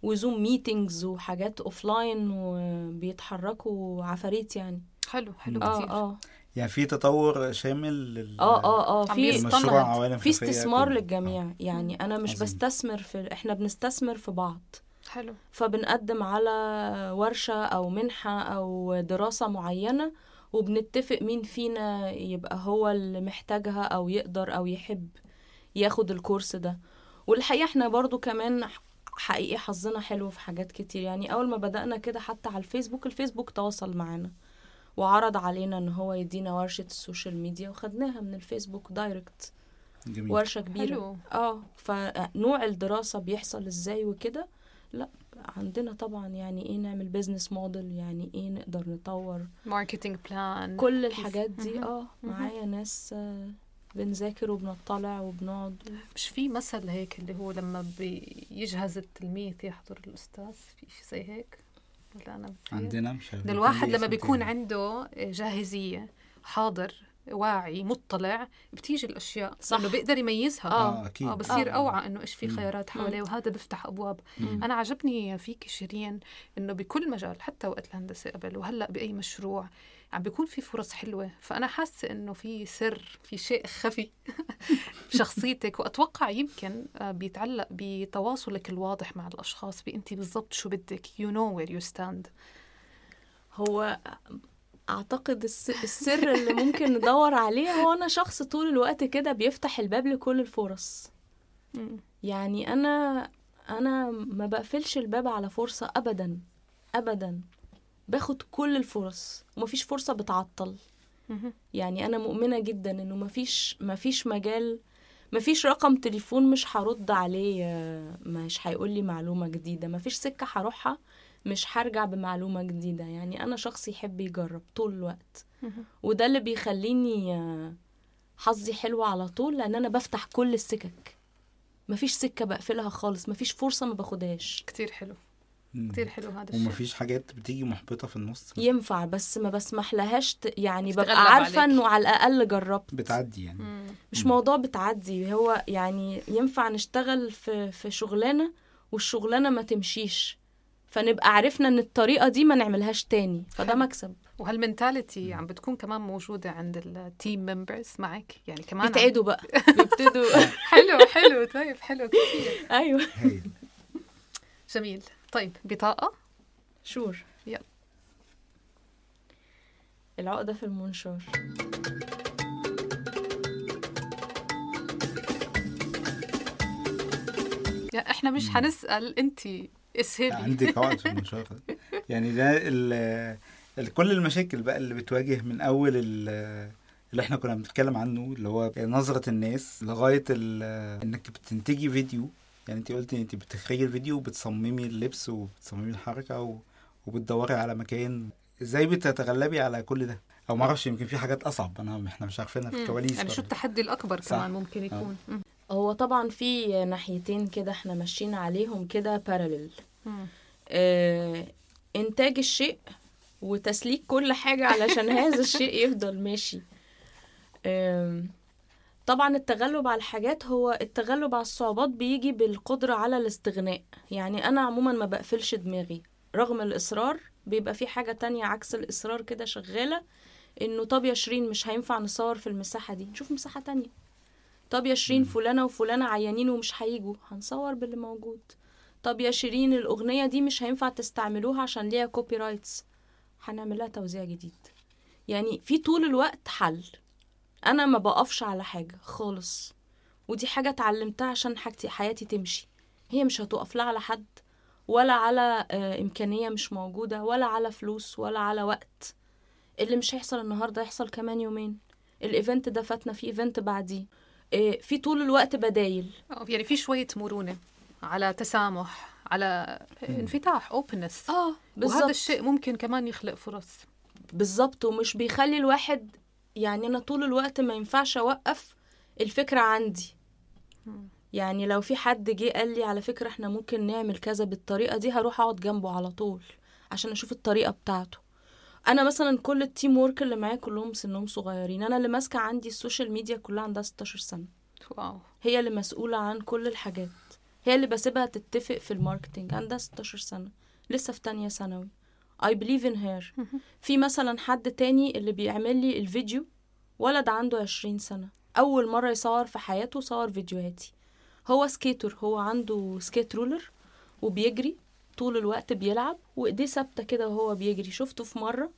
وزوم meetings وحاجات offline وبيتحركوا عفاريت يعني. حلو حلو آه كتير. آه. يعني في تطور شامل لل... آه آه آه في عوالم في استثمار. للجميع. يعني أنا مش. بستثمر في إحنا بنستثمر في بعض. حلو. فبنقدم على ورشة أو منحة أو دراسة معينة وبنتفق مين فينا يبقى هو اللي محتاجها أو يقدر أو يحب ياخد الكورس ده. والحقيقة إحنا برضو كمان حقيقي حظنا حلو في حاجات كتير. يعني أول ما بدأنا كده حتى على الفيسبوك الفيسبوك تواصل معانا وعرض علينا إن هو يدينا ورشة ال social media وخدناها من الفيسبوك direct جميل. ورشة كبيرة. حلو. آه فنوع الدراسة بيحصل إزاي وكده؟ لا عندنا طبعا يعني إيه نعمل business model يعني إيه نقدر نطور marketing plan كل الحاجات دي. آه. معايا ناس آه، بنذاكر وبنطلع وبنقعد مش في مثل هيك اللي هو لما بيجهز التلميذ يحضر الأستاذ في شيء زي هيك ولا أنا بتخيل؟ عندنا مش ده الواحد لما بيكون. عنده جاهزية حاضر واعي مطلع بتيجي الأشياء صح. إنه بيقدر يميزها آه. آه أكيد آه بصير آه. أوعى إنه إيش في. خيارات حواليه وهذا بيفتح أبواب مم. أنا عجبني فيك شيرين إنه بكل مجال حتى وقت الهندسة قبل وهلأ بأي مشروع عم بيكون في فرص حلوة فأنا حاسة إنه في سر في شيء خفي بشخصيتك وأتوقع يمكن آه، بيتعلق بتواصلك الواضح مع الأشخاص بانت بالضبط شو بدك you know where you stand هو أعتقد الس- السر اللي ممكن ندور عليه هو أنا شخص طول الوقت كده بيفتح الباب لكل الفرص. يعني أنا أنا ما بقفلش الباب على فرصة ابدا ابدا. باخد كل الفرص ومفيش فرصة بتعطل. يعني أنا مؤمنة جدا إنه مفيش مفيش مجال مفيش رقم تليفون مش هرد عليه مش هيقول لي معلومة جديدة مفيش سكة هروحها مش هرجع بمعلومة جديدة. يعني أنا شخص يحب يجرب طول الوقت. وده اللي بيخليني آه، حظي حلو على طول لأن أنا بفتح كل السكك. مفيش سكة بقفلها خالص مفيش فرصة ما باخدهاش. كتير حلو. كتير حلو هذا الشيء. ومفيش حاجات بتيجي محبطة في النص. ينفع بس ما بسمح لهاش ت... يعني ببقى عارفة عليك. إنه على الأقل جربت. بتعدي يعني. مم. مش مم. موضوع بتعدي هو يعني ينفع نشتغل في في شغلانة والشغلانة ما تمشيش. فنبقى عرفنا إن الطريقة دي ما نعملهاش تاني. فده. مكسب. وهال mentality عم بتكون كمان موجودة عند ال team members معك؟ يعني كمان عم- بيتعدوا بقى. بيبتدوا. حلو حلو طيب حلو كثير. أيوه. جميل. طيب بطاقة؟ sure. يلا. العقدة في المنشار يعني إحنا مش. حنسأل انت اسهلي عندك عقد في المنشار يعني ده ال كل المشاكل بقى اللي بتواجه من أول ال- اللي إحنا كنا بنتكلم عنه اللي هو نظرة الناس لغاية إنك بتنتجي فيديو يعني أنت قلتي أنت بتخرجي الفيديو وبتصممي اللبس وبتصممي الحركة وبتدوري على مكان إزاي بتتغلبي على كل ده أو معرفش يمكن في حاجات أصعب أنا إحنا مش عارفينها في. الكواليس يعني شو. التحدي الأكبر صح. كمان ممكن يكون مم. هو طبعا في ناحيتين كده إحنا ماشيين عليهم كده باراليل مم. آه، إنتاج الشيء وتسليك كل حاجة علشان هذا الشيء يفضل ماشي. آم، طبعا التغلب على الحاجات هو التغلب على الصعوبات بيجي بالقدرة على الاستغناء. يعني أنا عموما ما بقفلش دماغي. رغم الإصرار بيبقى في حاجة تانية عكس الإصرار كده شغالة إنه طب يا شيرين مش هينفع نصور في المساحة دي. نشوف مساحة تانية. طب يا شيرين مم. فلانة وفلانة عيانين ومش هيجوا هنصور باللي موجود. طب يا شيرين الأغنية دي مش هينفع تستعملوها عشان ليها copyrights هنعمل لها توزيع جديد. يعني في طول الوقت حل. أنا ما بقفش على حاجة خالص. ودي حاجة اتعلمتها عشان حاجتي حياتي تمشي. هي مش هتقف لا على حد ولا على آه، إمكانية مش موجودة ولا على فلوس ولا على وقت. اللي مش هيحصل النهارده يحصل كمان يومين. ال event ده فاتنا في event بعديه. في طول الوقت بدايل. يعني في شوية مرونة على تسامح على انفتاح openness آه وهذا بالظبط الشيء ممكن كمان يخلق فرص. بالظبط ومش بيخلي الواحد يعني أنا طول الوقت ما ينفعش أوقف الفكرة عندي. يعني لو في حد جه قال لي على فكرة إحنا ممكن نعمل كذا بالطريقة دي هروح أقعد جنبه على طول عشان أشوف الطريقة بتاعته. أنا مثلا كل ال teamwork اللي معايا كلهم سنهم صغيرين. أنا اللي ماسكة عندي ال social media كلها عندها 16 سنة. wow. هي اللي مسؤولة عن كل الحاجات. هي اللي بسيبها تتفق في ال marketing. عندها 16 سنة. لسه في تانية ثانوي. I believe in her. في مثلا حد تاني اللي بيعمل لي الفيديو. ولد عنده 20 سنة. أول مرة يصور في حياته صور فيديوهاتي. هو skater هو عنده skate roller وبيجري. طول الوقت بيلعب وإيديه ثابتة كده وهو بيجري. شفته في مرة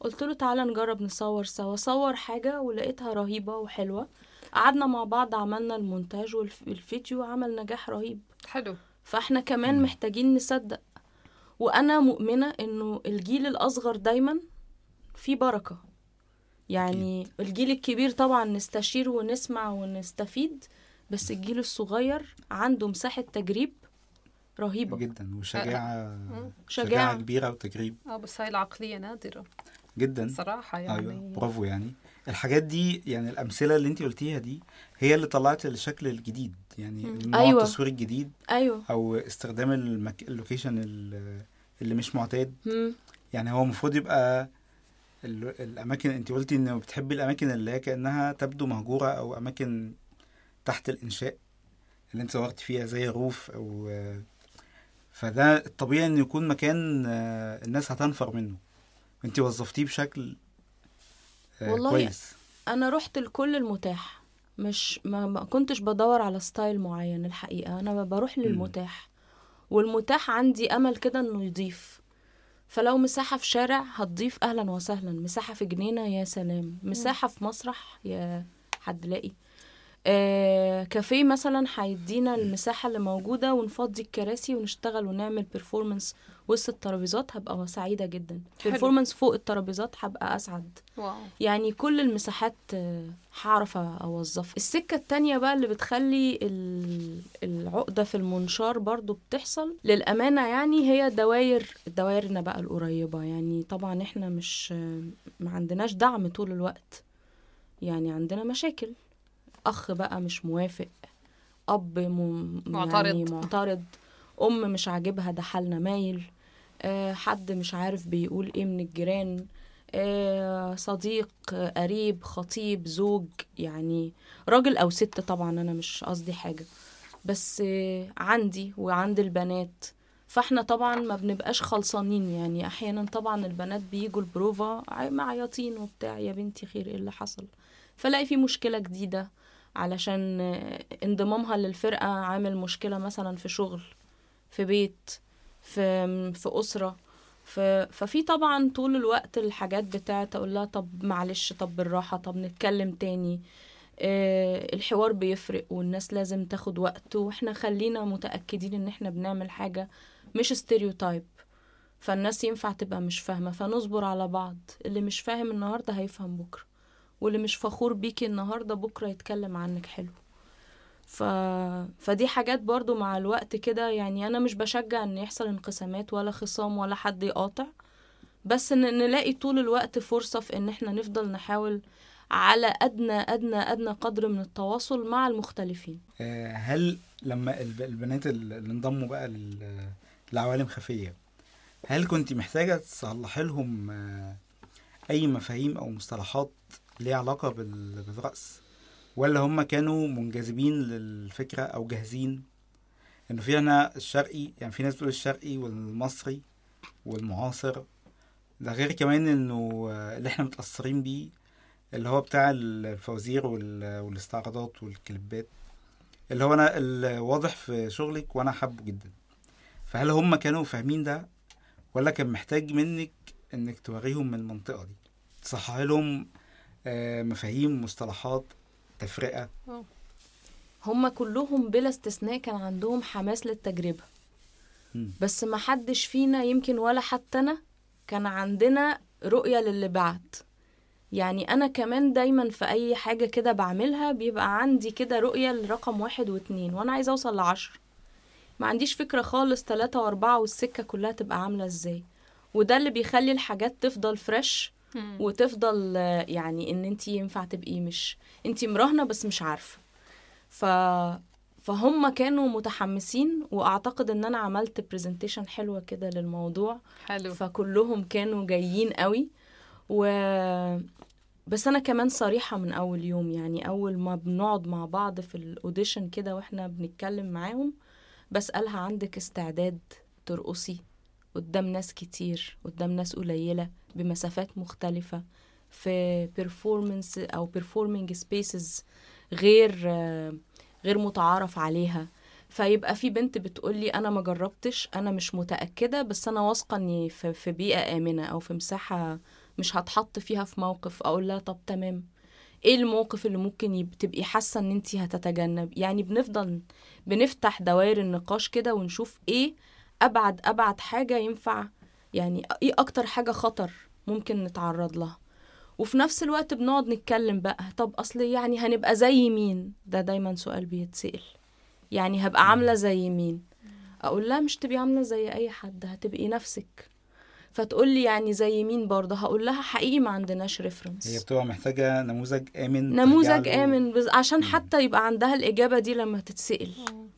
قلت له تعالى نجرب نصور سوا. صور حاجة ولقيتها رهيبة وحلوة. قعدنا مع بعض عملنا المونتاج والفيديو عمل نجاح رهيب. حلو. فاحنا كمان محتاجين نصدق. وأنا مؤمنة إنه الجيل الأصغر دايما في بركة. يعني الجيل الكبير طبعا نستشير ونسمع ونستفيد بس الجيل الصغير عنده مساحة تجريب رهيبة. جدا وشجاعة شجاعة شجاعة. كبيرة وتجريب. آه بس هاي العقلية نادرة. جدا. صراحة أيوه يعني برافو يعني. الحاجات دي يعني الأمثلة اللي انت قلتيها دي هي اللي طلعت الشكل الجديد. يعني نوع أيوة. التصوير الجديد أيوه. أو استخدام المك... اللوكيشن ال- اللي مش معتاد. مم. يعني هو المفروض يبقى ال- الأماكن انت قلتي انه بتحبي الأماكن اللي هي كأنها تبدو مهجورة أو أماكن تحت الإنشاء اللي أنت صورت فيها زي roof أو فده الطبيعي انه يكون مكان آه، الناس هتنفر منه. أنت وظفتيه بشكل آه، والله كويس. أنا رحت لكل المتاح. مش ما, ما كنتش بدور على style معين الحقيقة. أنا بروح للمتاح. والمتاح عندي أمل كده إنه يضيف. فلو مساحة في شارع هتضيف أهلا وسهلا. مساحة في جنينة يا سلام. مساحة في مسرح يا حد لاقي. آه كافيه مثلا هيدينا المساحة اللي موجودة ونفضي الكراسي ونشتغل ونعمل performance وسط الترابيزات هبقى سعيدة جدا. performance فوق الترابيزات هبقى أسعد. wow. يعني كل المساحات آه، هعرف أوظفها. السكة التانية بقى اللي بتخلي ال- العقدة في المنشار برضو بتحصل للأمانة يعني هي دواير دوائرنا بقى القريبة. يعني طبعا إحنا مش ما عندناش دعم طول الوقت. يعني عندنا مشاكل. أخ بقى مش موافق أب م... معترض. يعني معترض أم مش عاجبها ده حالنا مايل آه، حد مش عارف بيقول إيه من الجيران آه، صديق قريب خطيب زوج يعني راجل أو ست طبعا أنا مش قصدي حاجة بس آه، عندي وعند البنات فإحنا طبعا ما بنبقاش خلصانين يعني أحيانا طبعا البنات بيجوا البروفا عي- معيطين وبتاع يا بنتي خير إيه اللي حصل فلاقي في مشكلة جديدة علشان انضمامها للفرقة عامل مشكلة مثلا في شغل في بيت في في أسرة. ف... ففي طبعا طول الوقت الحاجات بتاعت أقول لها طب معلش طب بالراحة طب نتكلم تاني. آه الحوار بيفرق والناس لازم تاخد وقت وإحنا خلينا متأكدين إن إحنا بنعمل حاجة مش ستيريوتايب فالناس ينفع تبقى مش فاهمة فنصبر على بعض. اللي مش فاهم النهارده هيفهم بكرة. واللي مش فخور بيكي النهارده بكرة يتكلم عنك حلو. ف... فدي حاجات برضو مع الوقت كده يعني أنا مش بشجع إن يحصل انقسامات ولا خصام ولا حد يقاطع. بس ان نلاقي طول الوقت فرصة في إن إحنا نفضل نحاول على أدنى أدنى أدنى قدر من التواصل مع المختلفين. آه، هل لما الب- البنات اللي انضموا بقى لعوالم خفية هل كنت محتاجة تصلحي لهم آه، أي مفاهيم أو مصطلحات ليها علاقة بال- بالرقص ولا هم كانوا منجذبين للفكرة أو جاهزين؟ إنه في هنا الشرقي يعني في ناس بتقول الشرقي والمصري والمعاصر. ده غير كمان آه، اللي إحنا متأثرين بيه اللي هو بتاع الفوازير وال- والاستعراضات والكليبات. اللي هو أنا الواضح في شغلك وأنا حابه جدا. فهل هم كانوا فاهمين ده؟ ولا كان محتاج منك إنك توريهم من المنطقة دي؟ تصحح لهم مفاهيم مصطلحات تفرقة. هم كلهم بلا استثناء كان عندهم حماس للتجربة. مم. بس ما حدش فينا يمكن ولا حتى أنا كان عندنا رؤية للي بعد. يعني أنا كمان دايما في أي حاجة كده بعملها بيبقى عندي كده رؤية لرقم واحد واتنين وأنا عايزة أوصل لعشرة. ما عنديش فكرة خالص تلاتة وأربعة والسكة كلها تبقى عاملة إزاي. وده اللي بيخلي الحاجات تفضل fresh وتفضل يعني إن انت ينفع تبقي مش انت مراهنة بس مش عارفة. ف فهم كانوا متحمسين وأعتقد إن أنا عملت presentation حلوة كده للموضوع. حلو. فكلهم كانوا جايين قوي. و بس أنا كمان صريحة من أول يوم يعني أول ما بنقعد مع بعض في ال audition كده وإحنا بنتكلم معاهم بسألها عندك استعداد ترقصي؟ قدام ناس كتير قدام ناس قليلة بمسافات مختلفة. في performance أو performing spaces غير غير متعارف عليها. فيبقى في بنت بتقولي أنا ما جربتش أنا مش متأكدة بس أنا واثقة إني في في بيئة آمنة أو في مساحة مش هتحط فيها في موقف أقول لها طب تمام. إيه الموقف اللي ممكن تبقي حاسة إن انت هتتجنب؟ يعني بنفضل بنفتح دوائر النقاش كده ونشوف إيه أبعد أبعد حاجة ينفع يعني إيه أكتر حاجة خطر ممكن نتعرض لها؟ وفي نفس الوقت بنقعد نتكلم بقى طب أصل يعني هنبقى زي مين؟ ده دايما سؤال بيتسأل. يعني هبقى عاملة زي مين؟ أقول لها مش تبقي عاملة زي أي حد هتبقي نفسك. فتقول لي يعني زي مين برضه؟ هقول لها حقيقي ما عندناش ريفرنس هي بتبقى محتاجة نموذج آمن نموذج بز... عشان. حتى يبقى عندها الإجابة دي لما تتسأل.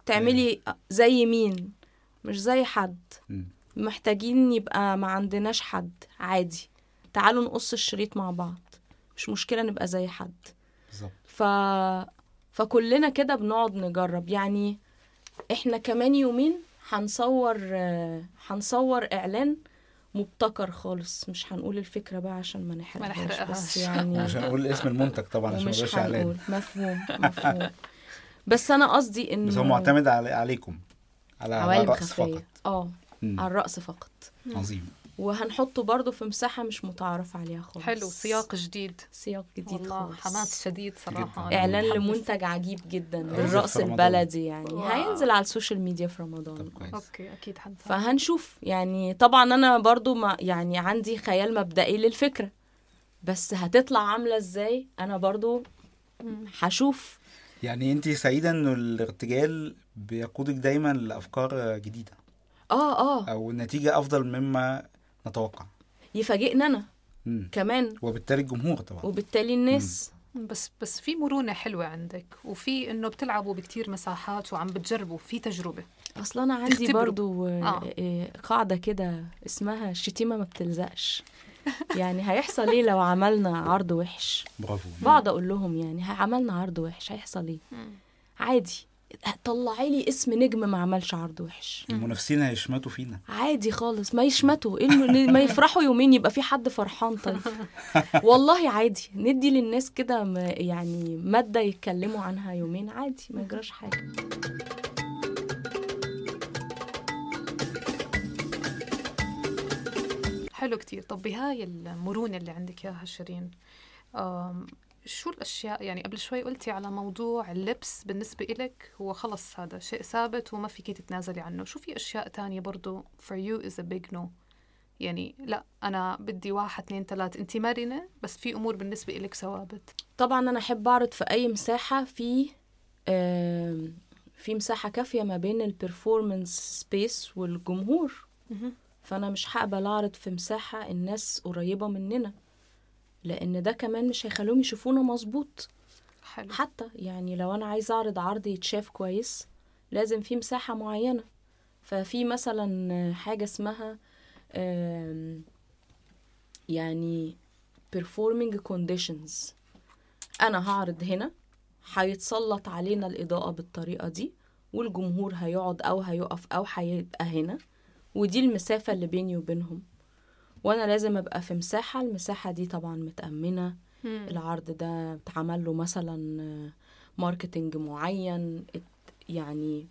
تعملي زي مين؟ مش زي حد. محتاجين يبقى ما عندناش حد. عادي. تعالوا نقص الشريط مع بعض. مش مشكلة نبقى زي حد. بالظبط. ف... فكلنا كده بنقعد نجرب. يعني إحنا كمان يومين هنصور هنصور إعلان مبتكر خالص. مش هنقول الفكرة بقى عشان ما نحرقهاش. بس نحرقهاش. يعني مش هنقول اسم المنتج طبعا عشان ما يبقاش إعلان. مفهوم مفهوم. بس أنا قصدي انه بس هو معتمد على عليكم. على على عوالم الرقص فقط. آه مم. على الرقص فقط عظيم. وهنحطه برضه في مساحة مش متعارف عليها خالص. حلو سياق جديد. سياق جديد والله خالص. حماس شديد صراحة. جداً. إعلان متحمسة. لمنتج عجيب جدا رمضان. البلدي يعني. wow. هينزل على ال social media في طب رمضان كويس. okay أكيد حنتابع فهنشوف. يعني طبعا أنا برضو ما يعني عندي خيال مبدئي للفكرة. بس هتطلع عاملة إزاي؟ أنا برضو هشوف. يعني انت سعيدة إنه الارتجال بيقودك دايما لأفكار جديدة. آه آه. أو النتيجه أفضل مما نتوقع. يفاجئنا أنا مم. كمان. وبالتالي الجمهور طبعا. وبالتالي الناس. بس بس في مرونة حلوة عندك وفي إنه بتلعبوا بكتير مساحات وعم بتجربوا في تجربة. اصل أنا عندي تختبروا. برضو آه. آه. آه قاعدة كده اسمها الشتيمه ما بتلزقش. يعني هيحصل إيه لو عملنا عرض وحش؟ برافو. بقعد أقول لهم يعني عملنا عرض وحش هيحصل إيه؟ عادي. طلعي لي اسم نجم ما عملش عرض وحش. المنافسين هيشمتوا فينا. عادي خالص ما يشمتوا. إيه الم- ما يفرحوا يومين يبقى في حد فرحان؟ طيب. والله عادي. ندي للناس كده يعني مادة يتكلموا عنها يومين. عادي ما يجراش حاجة. حلو كتير. طب بهاي المرونة اللي عندك إياها شيرين شو الأشياء؟ يعني قبل شوي قلتي على موضوع اللبس بالنسبة إلك هو خلص هذا شيء ثابت وما فيك تتنازلي عنه. شو في أشياء تانية برضو for you is a big no يعني لا أنا بدي واحد اثنين ثلاث أنت مرنة بس في أمور بالنسبة إلك ثوابت. طبعا أنا أحب أعرض في أي مساحة في في مساحة كافية ما بين ال performance space والجمهور. فأنا مش هقبل أعرض في مساحة الناس قريبة مننا. لأن ده كمان مش هيخليهم يشوفونا مظبوط. حلو. حتى يعني لو أنا عايزة أعرض عرض يتشاف كويس لازم في مساحة معينة. ففي مثلا حاجة اسمها يعني performing conditions. أنا هعرض هنا هيتسلط علينا الإضاءة بالطريقة دي والجمهور هيقعد أو هيقف أو هيبقى هنا ودي المسافة اللي بيني وبينهم. وأنا لازم أبقى في مساحة المساحة دي طبعا متأمنة. مم. العرض ده اتعمل له مثلا marketing معين. يعني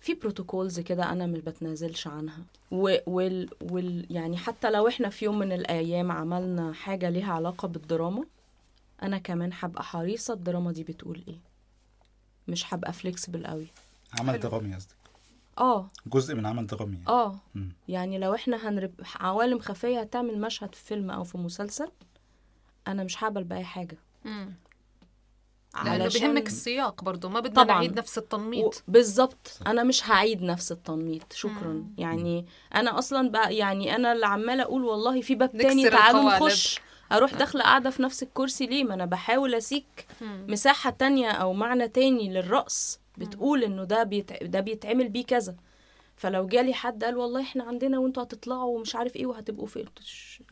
في protocols كده أنا مش بتنازلش عنها. وال وال يعني حتى لو إحنا في يوم من الأيام عملنا حاجة ليها علاقة بالدراما أنا كمان هبقى حريصة الدراما دي بتقول إيه. مش هبقى flexible قوي عمل. درامي قصدك؟ آه. جزء من عمل درامي يعني. آه. مم. يعني لو إحنا هنرب عوالم خفية هتعمل مشهد في فيلم أو في مسلسل أنا مش هقبل بأي حاجة. لأنه علشان- بهمك السياق برضه ما بدنا طبعاً. نعيد نفس التنميط. و- بالظبط أنا مش هعيد نفس التنميط. شكرا. مم. يعني أنا أصلا بقى يعني أنا اللي عمالة أقول والله في باب تاني تعالوا. نخش. أروح داخلة قاعدة في نفس الكرسي ليه؟ ما أنا بحاول أ seek مساحة تانية أو معنى تاني للرقص. بتقول إنه ده بيتع... ده بيتعمل بيه كذا. فلو جالي حد قال والله إحنا عندنا وإنتوا هتطلعوا ومش عارف إيه وهتبقوا فين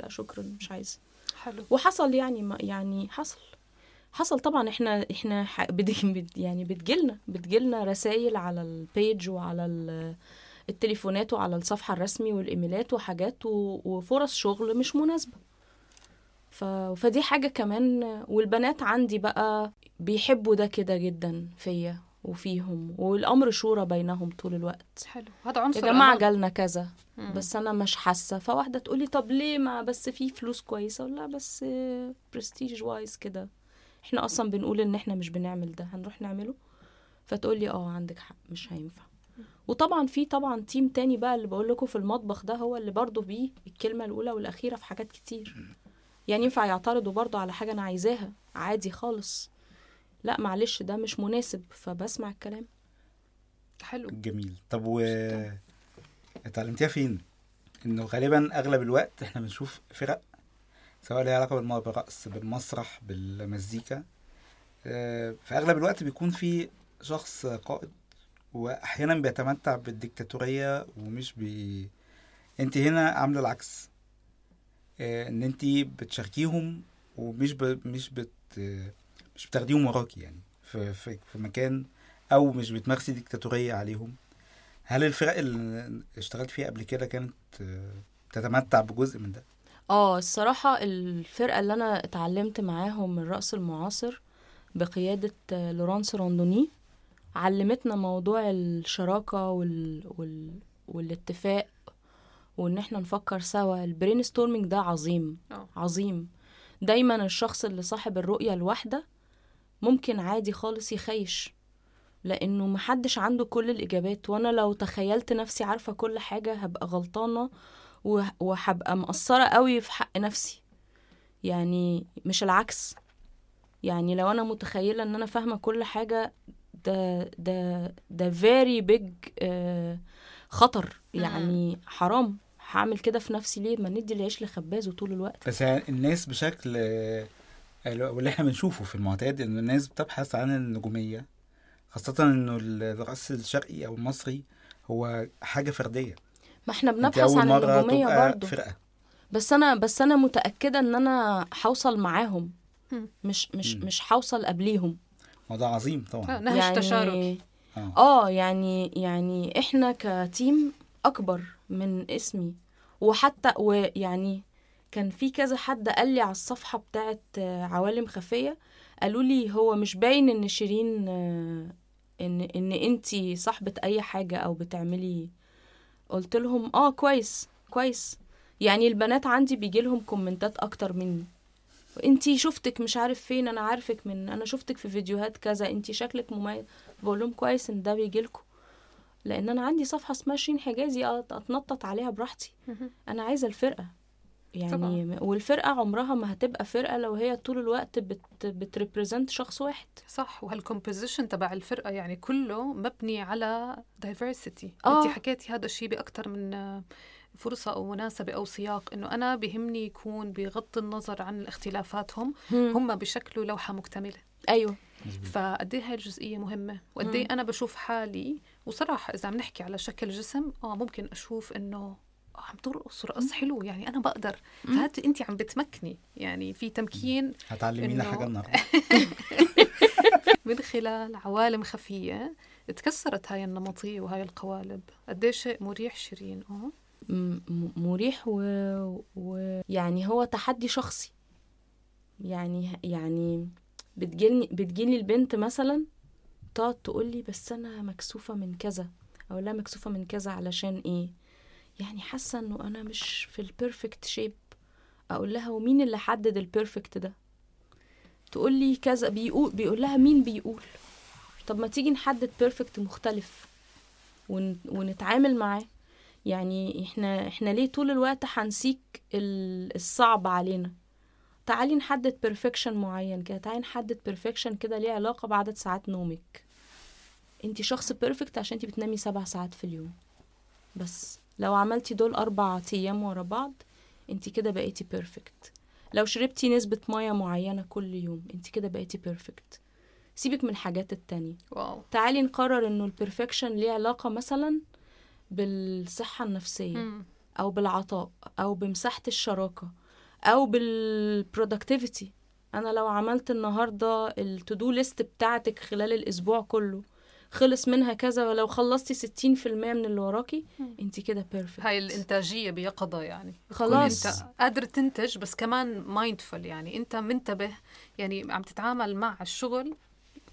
لا شكرا مش عايزة. حلو. وحصل يعني ما يعني حصل. حصل طبعا إحنا إحنا يعني بتجيلنا بتجيلنا رسائل على البيج وعلى ال- التليفونات وعلى الصفحة الرسمي والإيميلات وحاجات وفرص شغل مش مناسبة. ف... فدي حاجة كمان والبنات عندي بقى بيحبوا ده كده جدا فيا. وفيهم والأمر شورى بينهم طول الوقت. حلو. هذا عنصر يا أمان. جالنا كذا مم. بس أنا مش حاسة. فواحدة تقولي طب ليه ما بس في فلوس كويسة؟ ولا بس prestige wise كده. إحنا أصلا بنقول إن إحنا مش بنعمل ده. هنروح نعمله؟ فتقولي آه عندك حق. مش هينفع. وطبعا في طبعا team تاني بقى اللي بقول لكم في المطبخ ده هو اللي برضه بيه الكلمة الأولى والأخيرة في حاجات كتير. يعني ينفع يعترضوا برضه على حاجة أنا عايزاها؟ عادي خالص. لا معلش ده مش مناسب فبسمع الكلام. حلو. جميل. طب و اتعلمتيها فين؟ انه غالبا أغلب الوقت إحنا بنشوف فرق سواء ليها علاقة بالرقص بالمسرح بالمزيكا. آه، في أغلب الوقت بيكون في شخص قائد واحيانا بيتمتع بالديكتاتورية ومش بي انت هنا عاملة العكس. آه، إن انت بتشاركيهم ومش ب... مش بت مش بتاخديهم وراكي يعني. في في في مكان أو مش بتمارسي ديكتاتورية عليهم. هل الفرق اللي اشتغلت فيها قبل كده كانت آه، تتمتع بجزء من ده؟ آه الصراحة الفرقة اللي أنا اتعلمت معاهم من الرقص المعاصر بقيادة آه، لورانس روندوني علمتنا موضوع الشراكة وال... وال... والاتفاق وإن إحنا نفكر سوا. ال brain storming ده عظيم آه. عظيم. دايما الشخص اللي صاحب الرؤية الواحدة ممكن عادي خالص يخيش لأنه محدش عنده كل الإجابات وأنا لو تخيلت نفسي عارفة كل حاجة هبقى غلطانة وه- وهبقى مقصرة قوي في حق نفسي. يعني مش العكس. يعني لو أنا متخيلة إن أنا فاهمة كل حاجة ده ده ده very big آه، خطر. يعني حرام. هعمل كده في نفسي ليه؟ ما ندي العيش لخبازه طول الوقت. بس يعني الناس بشكل واللي إحنا بنشوفه في المعتاد إن الناس بتبحث عن النجومية خاصة إنه الرقص الشرقي أو المصري هو حاجة فردية. ما إحنا بنبحث أول عن تبقى برضه فرقة. بس أنا بس أنا متأكدة إن أنا هوصل معاهم. مش مش مم. مش هوصل قبليهم. موضوع عظيم آه، طبعا نهج يعني تشاركي آه. آه يعني يعني إحنا كتيم أكبر من اسمي. وحتى ويعني كان في كذا حد قال لي على الصفحة بتاعت آه، عوالم خفية قالوا لي هو مش باين إن شيرين آه، إن إن أنتي صاحبة أي حاجة أو بتعملي. قلت لهم آه كويس كويس. يعني البنات عندي بيجي لهم كومنتات أكتر مني. أنتي شفتك مش عارف فين أنا عارفك من أنا شفتك في فيديوهات كذا أنتي شكلك مميز. بقول لهم كويس إن ده بيجي لكم. لأن أنا عندي صفحة اسمها شيرين حجازي أتنطط عليها براحتي. أنا عايزة الفرقة. يعني طبعاً. والفرقة عمرها ما هتبقى فرقة لو هي طول الوقت بت بت represent شخص واحد. صح وهال composition تبع الفرقة يعني كله مبني على diversity. آه. انت حكيتي هذا الشيء بأكثر من فرصة أو مناسبة أو سياق إنه أنا بهمني يكون بغض النظر عن اختلافاتهم هم بشكلوا لوحة مكتملة. أيوه. فقد إيه هاي الجزئية مهمة؟ وقد إيه. أنا بشوف حالي وصراحة إذا عم نحكي على شكل جسم آه ممكن أشوف إنه عم ترقص رقص حلو يعني أنا بقدر. فهات أنت عم بتمكني يعني في تمكين هتعلمينا حاجة النهارده. من خلال عوالم خفية تكسرت هاي النمطية وهاي القوالب. قد إيه شيء مريح شيرين آه مريح و... و يعني هو تحدي شخصي. يعني يعني بتجيلني بتجيلي البنت مثلا تقعد تقول لي بس أنا مكسوفة من كذا أقول لها مكسوفة من كذا علشان إيه؟ يعني حاسة إنه أنا مش في ال perfect shape أقول لها ومين اللي حدد ال perfect ده؟ تقول لي كذا بيقول بيقول لها مين بيقول؟ طب ما تيجي نحدد perfect مختلف ون... ونتعامل معاه. يعني إحنا إحنا ليه طول الوقت هن seek ال- الصعب علينا؟ تعالي نحدد perfection معين كده تعالي نحدد perfection كده ليه علاقة بعدد ساعات نومك. انتي شخص perfect عشان انتي بتنامي سبع ساعات في اليوم. بس. لو عملتي دول أربع أيام ورا بعض انتي كده بقيتي perfect لو شربتي نسبة مية معينة كل يوم انتي كده بقيتي perfect سيبك من الحاجات التانية. واو. تعالي نقرر إنه ال perfection ليه علاقة مثلا بالصحة النفسية مم. أو بالعطاء أو بمساحة الشراكة أو بال productivity أنا لو عملت النهاردة ال to-do list بتاعتك خلال الأسبوع كله خلص منها كذا ولو خلصتي 60% من اللي وراكي انت كده perfect هاي الإنتاجية بيقظه يعني. خلاص. انت قادر تنتج بس كمان mindful يعني. انت منتبه يعني عم تتعامل مع الشغل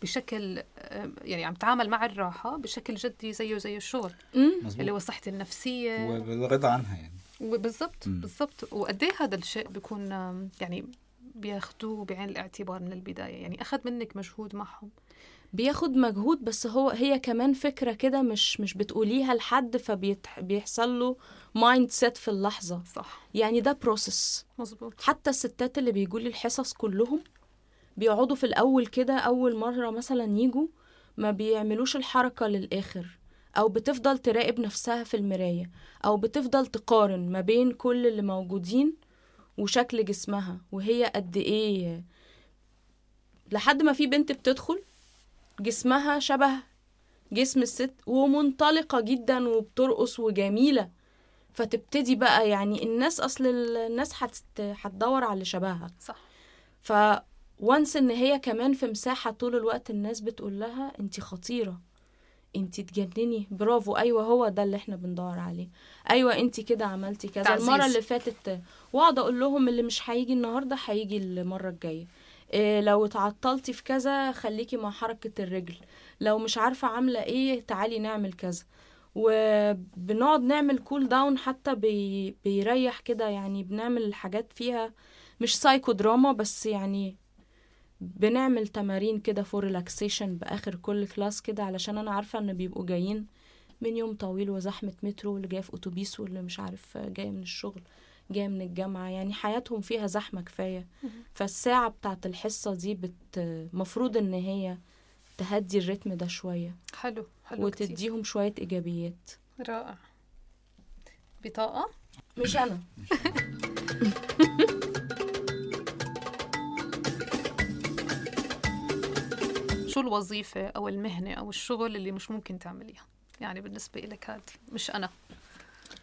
بشكل آه، يعني عم تتعامل مع الراحة بشكل جدي زيه زي الشغل. مم. اللي هو صحتي النفسية. وبالرضا عنها يعني. وبالضبط مم. بالضبط. وقد إيه هذا الشيء بيكون يعني بياخذوه بعين الاعتبار من البداية. يعني أخذ منك مجهود معهم. بياخد مجهود بس هو هي كمان فكرة كده مش مش بتقوليها لحد فبيحصل له mindset في اللحظة. صح. يعني ده process مزبوط حتى الستات اللي بيجوا لي الحصص كلهم بيقعدوا في الأول كده أول مرة مثلا يجوا ما بيعملوش الحركة للآخر أو بتفضل تراقب نفسها في المراية أو بتفضل تقارن ما بين كل اللي موجودين وشكل جسمها وهي قد إيه. لحد ما في بنت بتدخل جسمها شبه جسم الست ومنطلقة جدا وبترقص وجميلة. فتبتدي بقى يعني الناس أصل الناس هت- هتدور على اللي شبهها. صح. ف وانس إن هي كمان في مساحة طول الوقت الناس بتقول لها انتي خطيرة انتي تجنني برافو أيوه هو ده اللي إحنا بندور عليه. أيوه انتي كده عملتي كذا. المرة اللي فاتت وأقعد أقول لهم اللي مش هيجي النهاردة هيجي المرة الجاية. إيه لو اتعطلتي في كذا خليكي مع حركة الرجل. لو مش عارفة عاملة إيه تعالي نعمل كذا. وبنقعد نعمل cool down حتى بي بيريح كده يعني بنعمل الحاجات فيها مش سايكو دراما بس يعني بنعمل تمارين كده for relaxation بآخر كل class كده علشان أنا عارفة إن بيبقوا جايين من يوم طويل وزحمة مترو واللي جاي في أتوبيس واللي مش عارف جاي من الشغل. جاي من الجامعة يعني حياتهم فيها زحمة كفاية. فالساعة بتاعت الحصة دي بت مفروض إن هي تهدي الريتم ده شوية. حلو حلو كتير. وتديهم شوية إيجابيات. رائع. بطاقة؟ مش أنا. شو الوظيفة أو المهنة أو الشغل اللي مش ممكن تعمليها؟ يعني بالنسبة إلك هاد مش أنا.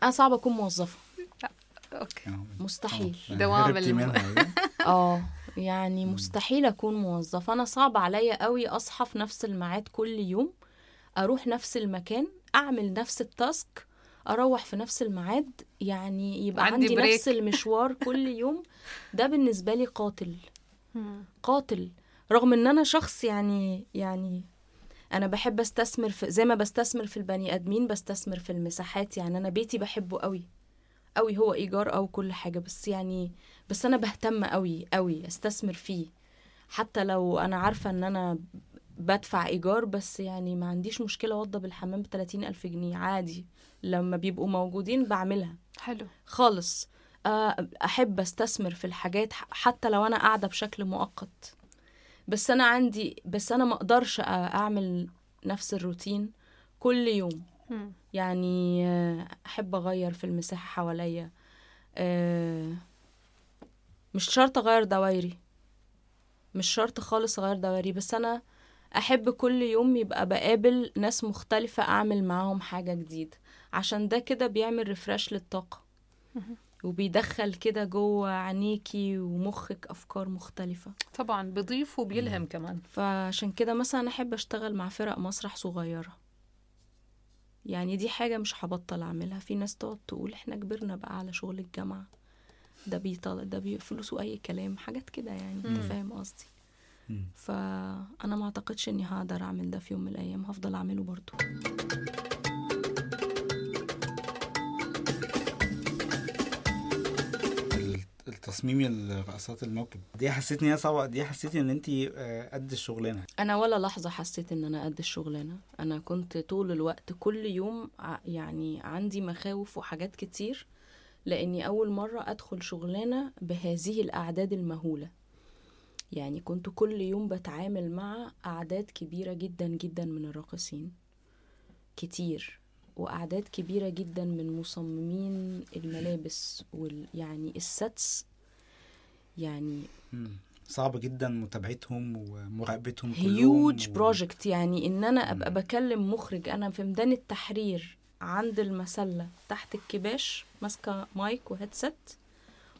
أنا صعب أكون موظفة. okay. مستحيل. آه. دوام الم- آه يعني مستحيل أكون موظفة. أنا صعب عليا قوي أصحى في نفس الميعاد كل يوم أروح نفس المكان أعمل نفس ال task أروح في نفس الميعاد. يعني يبقى عندي عندي, break. نفس المشوار كل يوم. ده بالنسبة لي قاتل. قاتل. رغم إن أنا شخص يعني يعني أنا بحب أستثمر في زي ما بستثمر في البني آدمين بستثمر في المساحات. يعني أنا بيتي بحبه قوي. قوي هو إيجار أو كل حاجة بس يعني بس أنا بهتم قوي قوي أستثمر فيه. حتى لو أنا عارفة إن أنا بدفع إيجار بس يعني ما عنديش مشكلة اوضب الحمام ب 30 ألف جنيه عادي. لما بيبقوا موجودين بعملها. حلو. خالص. آه، أحب أستثمر في الحاجات حتى لو أنا قاعدة بشكل مؤقت. بس أنا عندي بس أنا ما أقدرش أعمل نفس الروتين كل يوم. يعني آه، أحب أغير في المساحة حواليا. آه، مش شرط أغير دوايري مش شرط خالص أغير دوايري بس أنا أحب كل يوم يبقى بقابل ناس مختلفة أعمل معاهم حاجة جديدة. عشان ده كده بيعمل refresh للطاقة. وبيدخل كده جوه عينيكي ومخك أفكار مختلفة. طبعا بضيف وبيلهم كمان. فعشان كده مثلا أحب أشتغل مع فرق مسرح صغيرة. يعني دي حاجة مش هبطل أعملها. في ناس تقعد تقول إحنا كبرنا بقى على شغل الجامعة. ده بيطل ده بفلوسه أي كلام حاجات كده يعني. أنت مم. فاهم قصدي؟ مم. فأنا ما أعتقدش إني هقدر أعمل ده في يوم من الأيام. هفضل أعمله برضو. تصميم الرقصات الموكب. دي حسيت ان هي صعبه دي حسيتي إن انت قد الشغلانة. أنا ولا لحظة حسيت إن أنا قد الشغلانة. أنا كنت طول الوقت كل يوم يعني عندي مخاوف وحاجات كتير لإني أول مرة أدخل شغلانة بهذه الأعداد المهولة. يعني كنت كل يوم بتعامل مع أعداد كبيرة جدا جدا من الراقصين. كتير. وأعداد كبيرة جدا من مصممين الملابس وال يعني الساتس يعني. صعب جدا متابعتهم ومراقبتهم كلهم هيوج و- project يعني إن أنا أبقى مم. بكلم مخرج أنا في ميدان التحرير عند المسلة تحت الكباش ماسكة مايك و headset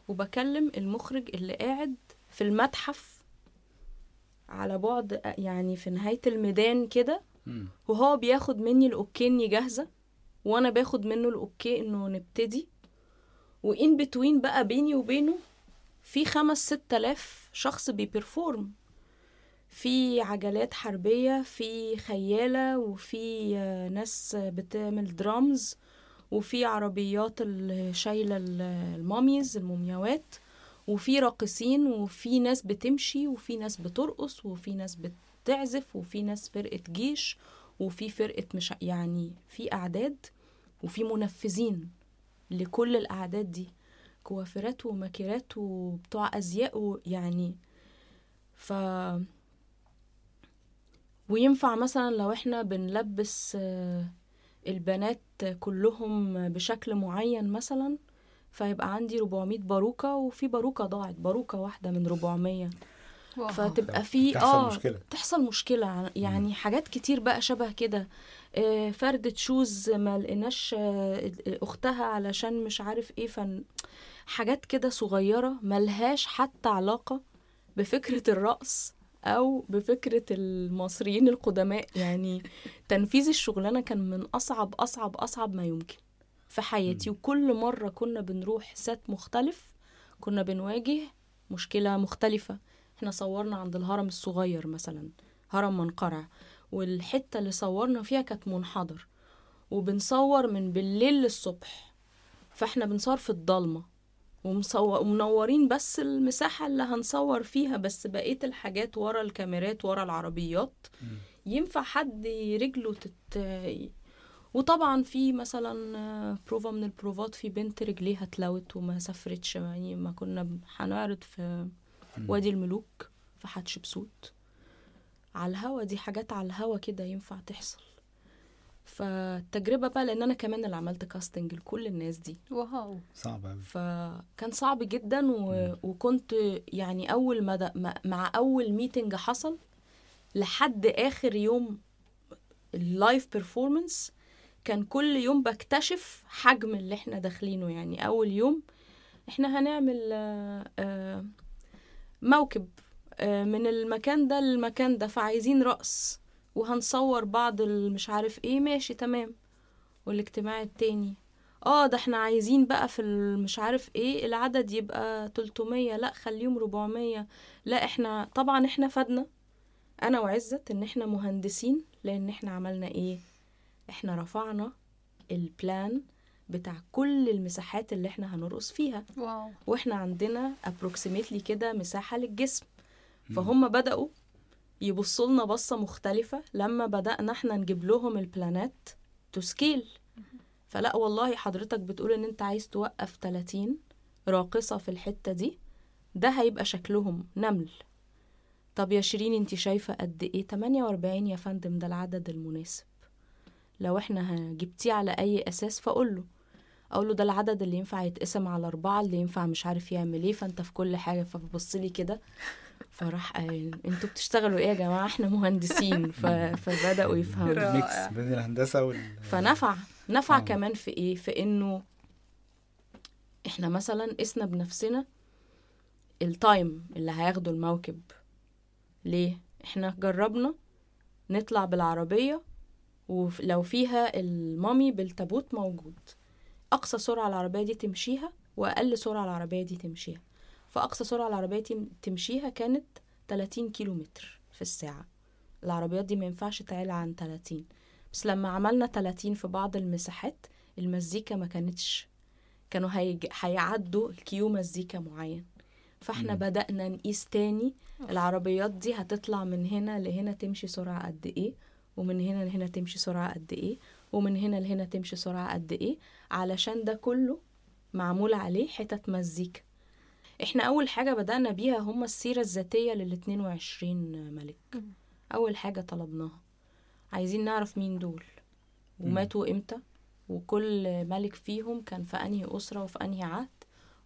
وبكلم المخرج اللي قاعد في المتحف على بعد يعني في نهاية الميدان كده. وهو بياخد مني ال okay إني جاهزة وأنا باخد منه ال okay إنه نبتدي و in between بقى بيني وبينه في خمس ست آلاف شخص بي perform في عجلات حربية في خيالة وفي آه، ناس بتعمل درامز وفي عربيات شايلة ال- ال mummies المومياوات وفي راقصين وفي ناس بتمشي وفي ناس بترقص وفي ناس بتعزف وفي ناس فرقة جيش وفي فرقة مش يعني في أعداد وفي منفذين لكل الأعداد دي. كوافرات وماكيرات وبتوع أزياء و- يعني ف وينفع مثلا لو إحنا بنلبس آه، البنات كلهم بشكل معين مثلا فيبقى عندي 400 باروكة وفي باروكة ضاعت باروكة واحدة من 400 فتبقى في بتحصل آه مشكلة. تحصل مشكلة. يعني حاجات كتير بقى شبه كده. آه، فردة شوز ما لقيناش آه، أختها علشان مش عارف إيه فن حاجات كده صغيرة ملهاش حتى علاقة بفكرة الرقص أو بفكرة المصريين القدماء. يعني تنفيذ الشغلانة كان من أصعب أصعب أصعب ما يمكن في حياتي. وكل مرة كنا بنروح سات مختلف كنا بنواجه مشكلة مختلفة. إحنا صورنا عند الهرم الصغير مثلا هرم منقرع. والحتة اللي صورنا فيها كانت منحدر. وبنصور من بالليل للصبح. فاحنا بنصور في الضلمة. ومصور ومنورين بس المساحة اللي هنصور فيها بس بقية الحاجات ورا الكاميرات ورا العربيات. ينفع حد رجله تت وطبعا في مثلا بروفا من البروفات في بنت رجليها اتلوت وما سافرتش يعني ما كنا هنعرض في وادي الملوك في حتشبسوت على الهوا دي حاجات على الهوا كده ينفع تحصل. فالتجربة بقى لأن أنا كمان اللي عملت casting لكل الناس دي. wow. صعب قوي فكان صعب جدا و... وكنت يعني أول ما, د... ما مع أول meeting حصل لحد آخر يوم ال live performance كان كل يوم بكتشف حجم اللي إحنا داخلينه. يعني أول يوم إحنا هنعمل آه، آه، موكب آه، من المكان ده للمكان ده فعايزين رقص. وهنصور بعض مش عارف إيه ماشي تمام. والاجتماع التاني. آه ده إحنا عايزين بقى في مش عارف إيه العدد يبقى 300 لأ خليهم 400 لأ إحنا طبعا إحنا فدنا أنا وعزت إن إحنا مهندسين لأن إحنا عملنا إيه؟ إحنا رفعنا ال plan بتاع كل المساحات اللي إحنا هنرقص فيها. wow. وإحنا عندنا approximately كده مساحة للجسم. فهم بدأوا يبصوا لنا بصة مختلفة لما بدأنا إحنا نجيب لهم البلانات to scale فلا والله حضرتك بتقول ان انت عايز توقف 30 راقصة في الحتة دي ده هيبقى شكلهم نمل. طب يا شيرين انت شايفة قد إيه؟ 48 يا فندم ده العدد المناسب. لو إحنا جبتيه على أي أساس فاقول له أقول له ده العدد اللي ينفع يتقسم على أربعة اللي ينفع مش عارف يعمل إيه فأنت في كل حاجة فببص لي كده. فراح قايل أنتوا بتشتغلوا إيه يا جماعة؟ إحنا مهندسين. ف... فبدأوا يفهموا. رائع. mix بين الهندسة وال. فنفع نفع آه. كمان في إيه؟ في إنه إحنا مثلا قسنا بنفسنا ال time اللي هياخده الموكب. ليه؟ إحنا جربنا نطلع بالعربية ولو فيها المامي بالتابوت موجود. أقصى سرعة العربية دي تمشيها وأقل سرعة العربية دي تمشيها. فأقصى سرعة العربية تم- تمشيها كانت 30 كيلو متر في الساعة. العربيات دي ما ينفعش تعلى عن 30 بس لما عملنا 30 في بعض المساحات المزيكا ما كانتش كانوا هيج... هيعدوا الكيو مزيكا معين. فاحنا مم. بدأنا نقيس تاني. العربيات دي هتطلع من هنا لهنا تمشي سرعة قد إيه ومن هنا لهنا تمشي سرعة قد إيه. ومن هنا لهنا تمشي سرعة قد إيه علشان ده كله معمول عليه حتت مزيكا. إحنا أول حاجة بدأنا بيها هم السيرة الذاتية لل 22 ملك. أول حاجة طلبناها. عايزين نعرف مين دول وماتوا إمتى وكل ملك فيهم كان في أنهي أسرة وفي أنهي عهد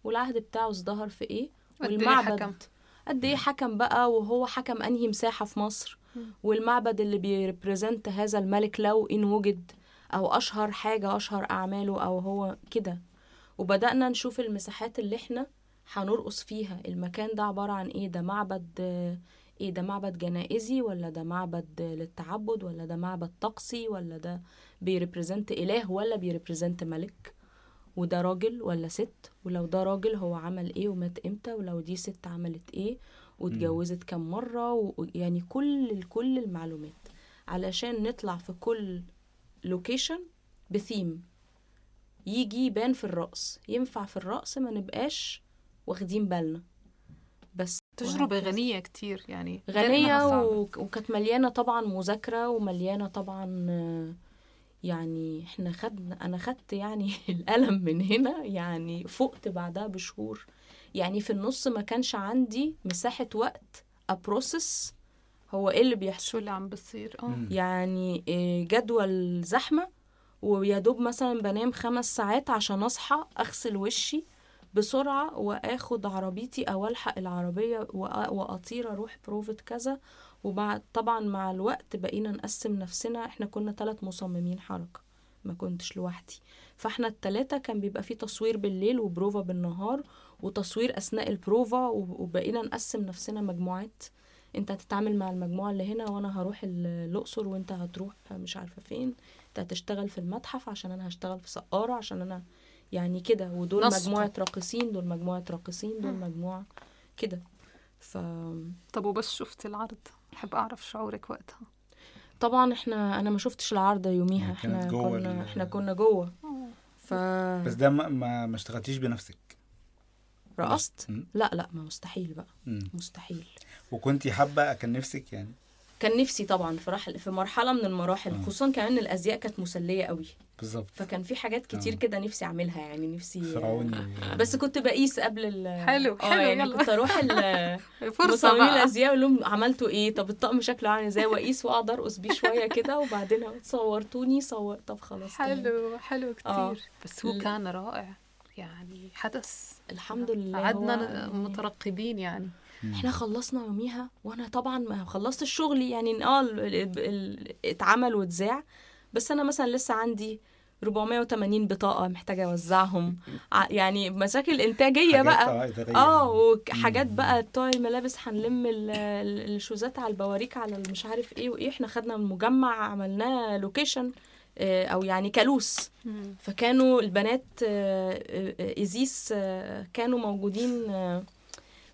والعهد بتاعه ازدهر في إيه قد إيه والمعبد. حكم؟ قد إيه حكم بقى وهو حكم أنهي مساحة في مصر. والمعبد اللي بي represent هذا الملك لو إن وجد. أو أشهر حاجة أشهر أعماله أو هو كده. وبدأنا نشوف المساحات اللي إحنا هنرقص فيها. المكان ده عبارة عن إيه؟ ده معبد إيه ده؟ معبد جنائزي ولا ده معبد للتعبد ولا ده معبد طقسي ولا ده بي represent إله ولا بي represent ملك؟ وده راجل ولا ست؟ ولو ده راجل هو عمل إيه ومات إمتى؟ ولو دي ست عملت إيه؟ واتجوزت كم مرة؟ و- يعني كل كل المعلومات. علشان نطلع في كل لوكيشن بثيم يجي يبان في الرقص ينفع في الرقص ما نبقاش واخدين بالنا بس تجربة وهكذا. غنية كتير يعني غنية. و... وكانت مليانة طبعا مذاكرة ومليانة طبعا يعني إحنا خدنا أنا خدت يعني القلم من هنا يعني فقت بعدها بشهور يعني في النص ما كانش عندي مساحة وقت أبروسس هو إيه اللي بيحصل؟ شو اللي عم بصير؟ آه. يعني إيه، جدول زحمة ويا دوب مثلا بنام خمس ساعات عشان أصحى أغسل وشي بسرعة وآخد عربيتي أو ألحق العربية وأ- وأطير أروح بروفة كذا. وبعد طبعا مع الوقت بقينا نقسم نفسنا. إحنا كنا ثلاث مصممين حركة ما كنتش لوحدي. فإحنا التلاتة كان بيبقى فيه تصوير بالليل وبروفا بالنهار وتصوير أثناء البروفا وبقينا نقسم نفسنا مجموعات. انت هتتعامل مع المجموعة اللي هنا وأنا هروح ال- الأقصر وانت هتروح مش عارفة فين. انت هتشتغل في المتحف عشان أنا هشتغل في سقارة عشان أنا يعني كده. ودول نسق. مجموعة راقصين دول مجموعة راقصين دول مجموعة كده. فطبعا طب وبس شفت العرض؟ بحب أعرف شعورك وقتها. إحنا أنا ما شفتش العرض يوميها. كانت إحنا جوه كنا إحنا كنا جوه. ف بس ده ما ما, ما اشتغلتيش بنفسك. رقصت. لا لا ما مستحيل بقى. مم. مستحيل. وكنتي حابة كان نفسك يعني كان نفسي طبعا في رحل في مرحلة من المراحل آه. خصوصا كمان الأزياء كانت مسلية قوي بالظبط فكان في حاجات كتير آه. كده نفسي أعملها يعني نفسي فرعوني بس كنت بقيس قبل ال حلو، آه حلو، يعني يلا. كنت أروح ال- فرصة مصممين بقى الأزياء أقول لهم عملتوا إيه طب الطقم شكله عامل إزاي وأقيس واقعد ارقص بيه شوية كده وبعدين صورتوني صور طب خلاص. حلو حلو آه. كتير بس هو كان رائع يعني حدث الحمد لله قعدنا هو- مترقبين يعني إحنا خلصنا يوميها وأنا طبعا ما خلصت الشغل يعني آه اتعمل واتذاع. بس أنا مثلا لسه عندي 480 بطاقة محتاجة أوزعهم. يعني مشاكل إنتاجية حاجات بقى. آه وحاجات. بقى بتوع الملابس هنلم ال- ال- الشوزات على البواريك على مش عارف إيه وإيه. إحنا خدنا المجمع عملناه location أو يعني كالوس فكانوا البنات آه، آه، آه، آه، كانوا موجودين آه،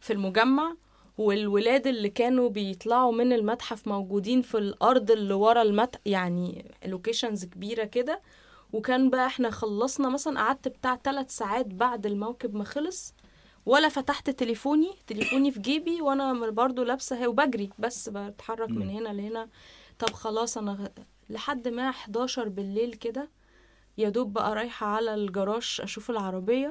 في المجمع والولاد اللي كانوا بيطلعوا من المتحف موجودين في الأرض اللي ورا المتحف يعني locations كبيرة كده. وكان بقى إحنا خلصنا مثلا قعدت بتاع ثلاث ساعات بعد الموكب ما خلص ولا فتحت تليفوني تليفوني في جيبي وأنا برضو لابسة هي وبجري بس بتحرك من هنا لهنا. طب خلاص أنا لحد ما 11 بالليل كده يا دوب بقى رايحة على الجراج أشوف العربية.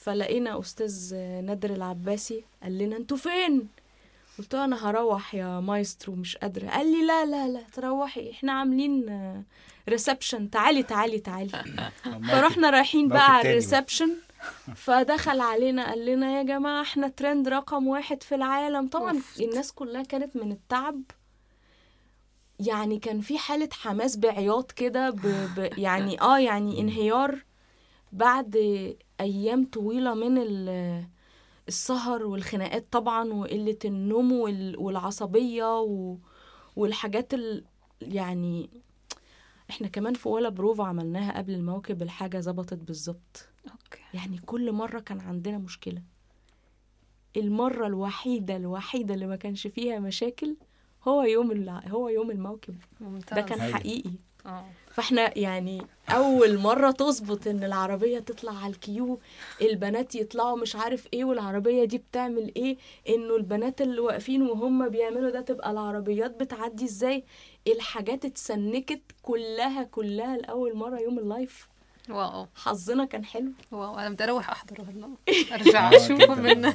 فلقينا أستاذ نادر العباسي قال لنا أنتوا فين؟ قلت له أنا هروح يا مايسترو مش قادرة. قال لي لا لا لا تروحي إحنا عاملين reception تعالي تعالي تعالي. فرحنا رايحين بقى على. ال reception فدخل علينا قال لنا يا جماعة إحنا ترند رقم واحد في العالم. طبعا. الناس كلها كانت من التعب. يعني كان في حالة حماس بعياط كده ب... ب... يعني آه يعني انهيار. بعد أيام طويلة من ال... السهر والخناقات طبعا وقلة النوم وال... والعصبية و... والحاجات ال... يعني إحنا كمان في ولا بروفا عملناها قبل الموكب الحاجة ظبطت بالظبط. يعني كل مرة كان عندنا مشكلة. المرة الوحيدة الوحيدة اللي ما كانش فيها مشاكل هو يوم. هو يوم الموكب. ممتاز. ده كان. حقيقي. آه. فاحنا يعني أول مرة تظبط إن العربية تطلع على ال cue البنات يطلعوا مش عارف إيه والعربية دي بتعمل إيه إنه البنات اللي واقفين وهم بيعملوا ده تبقى العربيات بتعدي إزاي؟ الحاجات اتسنكت كلها كلها لأول مرة يوم ال live. wow. حظنا كان حلو. wow أنا بدي أروح أحضره هلا أرجع آه، أشوفه. من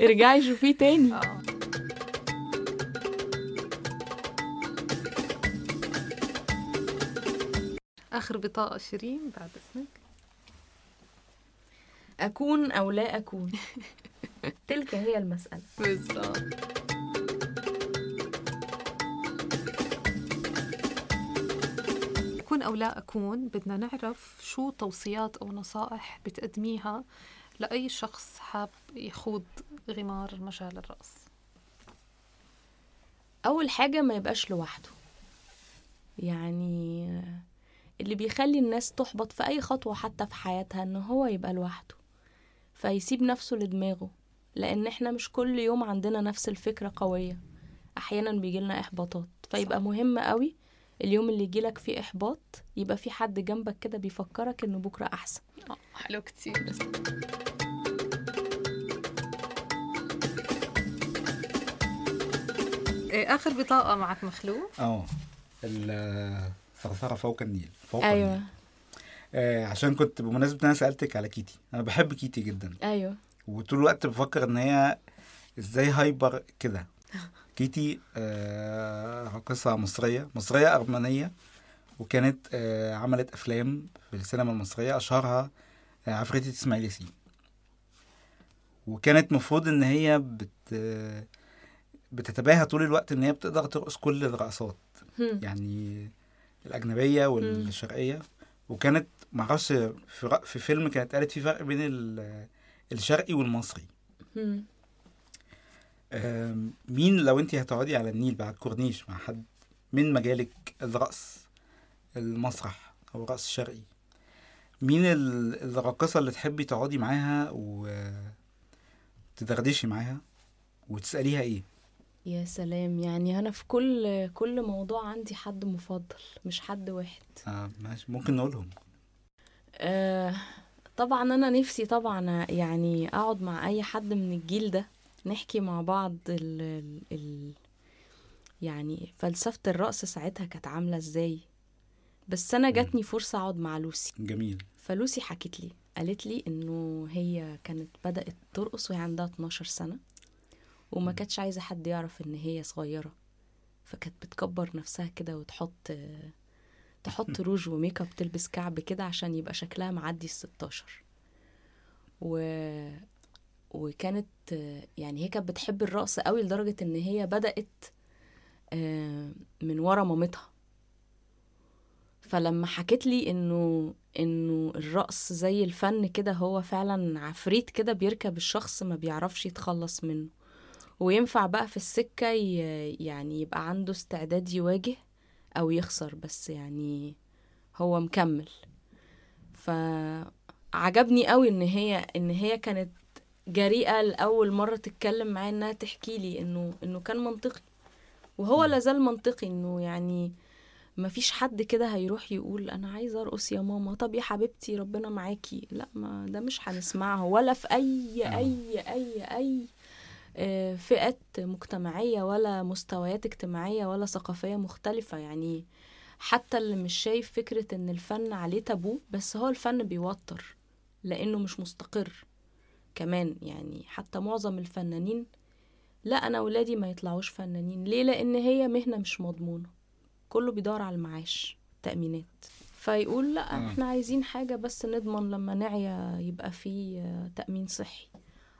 ارجعي شوفيه تاني. آخر بطاقة شيرين بعد اسمك أكون أو لا أكون. تلك هي المسألة. بالضبط أكون أو لا أكون بدنا نعرف شو توصيات أو نصائح بتقدميها لأي شخص حاب يخوض غمار مجال الرقص. أول حاجة ما يبقاش لوحده. يعني اللي بيخلي الناس تحبط في أي خطوة حتى في حياتها إن هو يبقى لوحده فيسيب نفسه لدماغه لأن إحنا مش كل يوم عندنا نفس الفكرة قوية. أحيانا بيجيلنا إحباطات فيبقى مهم قوي اليوم اللي يجيلك فيه إحباط يبقى في حد جنبك كده بيفكرك إنه بكرة أحسن. آه حلو كتير. إيه آخر بطاقة معك مخلوف. آه الثرثرة فوق النيل فوق أيوه. النيل. آه عشان كنت بمناسبة أنا سألتك على كيتي أنا بحب كيتي جدا. أيوه. وطول الوقت بفكر إن هي إزاي hyper كده. كيتي آه راقصة مصرية مصرية أرمنية وكانت آه عملت أفلام في السينما المصرية أشهرها آه عفريتة إسماعيل ياسين. وكانت مفروض إن هي بت بتتباهى طول الوقت إن هي بتقدر ترقص كل الرقصات. يعني الأجنبية والشرقية. وكانت معرفش في, في فيلم كانت قالت في فرق بين ال- الشرقي والمصري. مين لو انت هتقعدي على النيل بعد كورنيش مع حد من مجالك الرقص المسرح أو الرقص الشرقي مين ال- الراقصة اللي تحبي تقعدي معاها وتدردشي معاها وتسأليها إيه؟ يا سلام. يعني أنا في كل كل موضوع عندي حد مفضل مش حد واحد. آه ماشي. ممكن نقولهم. آه طبعا أنا نفسي طبعا يعني أقعد مع أي حد من الجيل ده نحكي مع بعض ال ال ال يعني فلسفة الرقص ساعتها كانت عاملة إزاي. بس أنا جاتني فرصة أقعد مع لوسي. جميل. فلوسي حكت لي قالت لي إنه هي كانت بدأت ترقص وهي عندها 12 سنة. وما كانتش عايزة حد يعرف إن هي صغيرة. فكانت بتكبر نفسها كده وتحط تحط روج وميك اب تلبس كعب كده عشان يبقى شكلها معدي ال 16 و وكانت يعني هي كانت بتحب الرقص قوي لدرجة إن هي بدأت آه، من ورا مامتها. فلما حكت لي إنه إنه الرقص زي الفن كده هو فعلا عفريت كده بيركب الشخص ما بيعرفش يتخلص منه. وينفع بقى في السكة ي- يعني يبقى عنده استعداد يواجه أو يخسر بس يعني هو مكمل. فعجبني قوي إن هي إن هي كانت جريئة لأول مرة تتكلم معايا إنها تحكي لي إنه إنه كان منطقي. وهو لازال منطقي إنه يعني ما فيش حد كده هيروح يقول أنا عايزة أرقص يا ماما طب يا حبيبتي ربنا معاكي. لأ ما ده مش هنسمعه ولا في أي آه. أي أي أي فئات مجتمعية ولا مستويات اجتماعية ولا ثقافية مختلفة. يعني حتى اللي مش شايف فكرة إن الفن عليه تابو بس هو الفن بيوتر لأنه مش مستقر كمان. يعني حتى معظم الفنانين لا أنا ولادي ما يطلعوش فنانين. ليه؟ لأن هي مهنة مش مضمونة. كله بيدور على المعاش تأمينات. فيقول لا. إحنا عايزين حاجة بس نضمن لما نعيا يبقى في آه، تأمين صحي.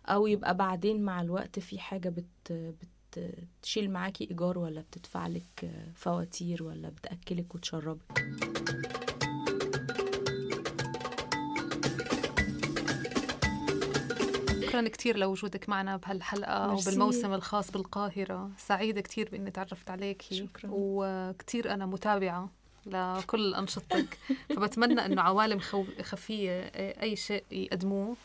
أو يبقى بعدين مع الوقت في حاجة بت بتشيل معاكي إيجار ولا بتدفع لك فواتير ولا بتأكلك وتشربك؟ شكرا كتير لوجودك معنا بهالحلقة. وبالموسم الخاص بالقاهرة. سعيدة كتير بإني تعرفت عليكي شكراً. وكتير أنا متابعة لكل أنشطتك. فبتمنى إنه عوالم خو... خفية أي شيء يقدموه.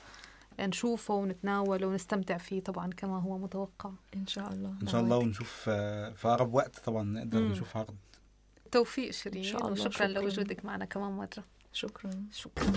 نشوفه ونتناوله ونستمتع فيه طبعا كما هو متوقع إن شاء الله إن شاء الله ونشوف آه، في أقرب وقت طبعا نقدر مم. نشوف عرض بالتوفيق شيرين. وشكرا شكراً. لوجودك معنا كمان مرة شكرا شكرا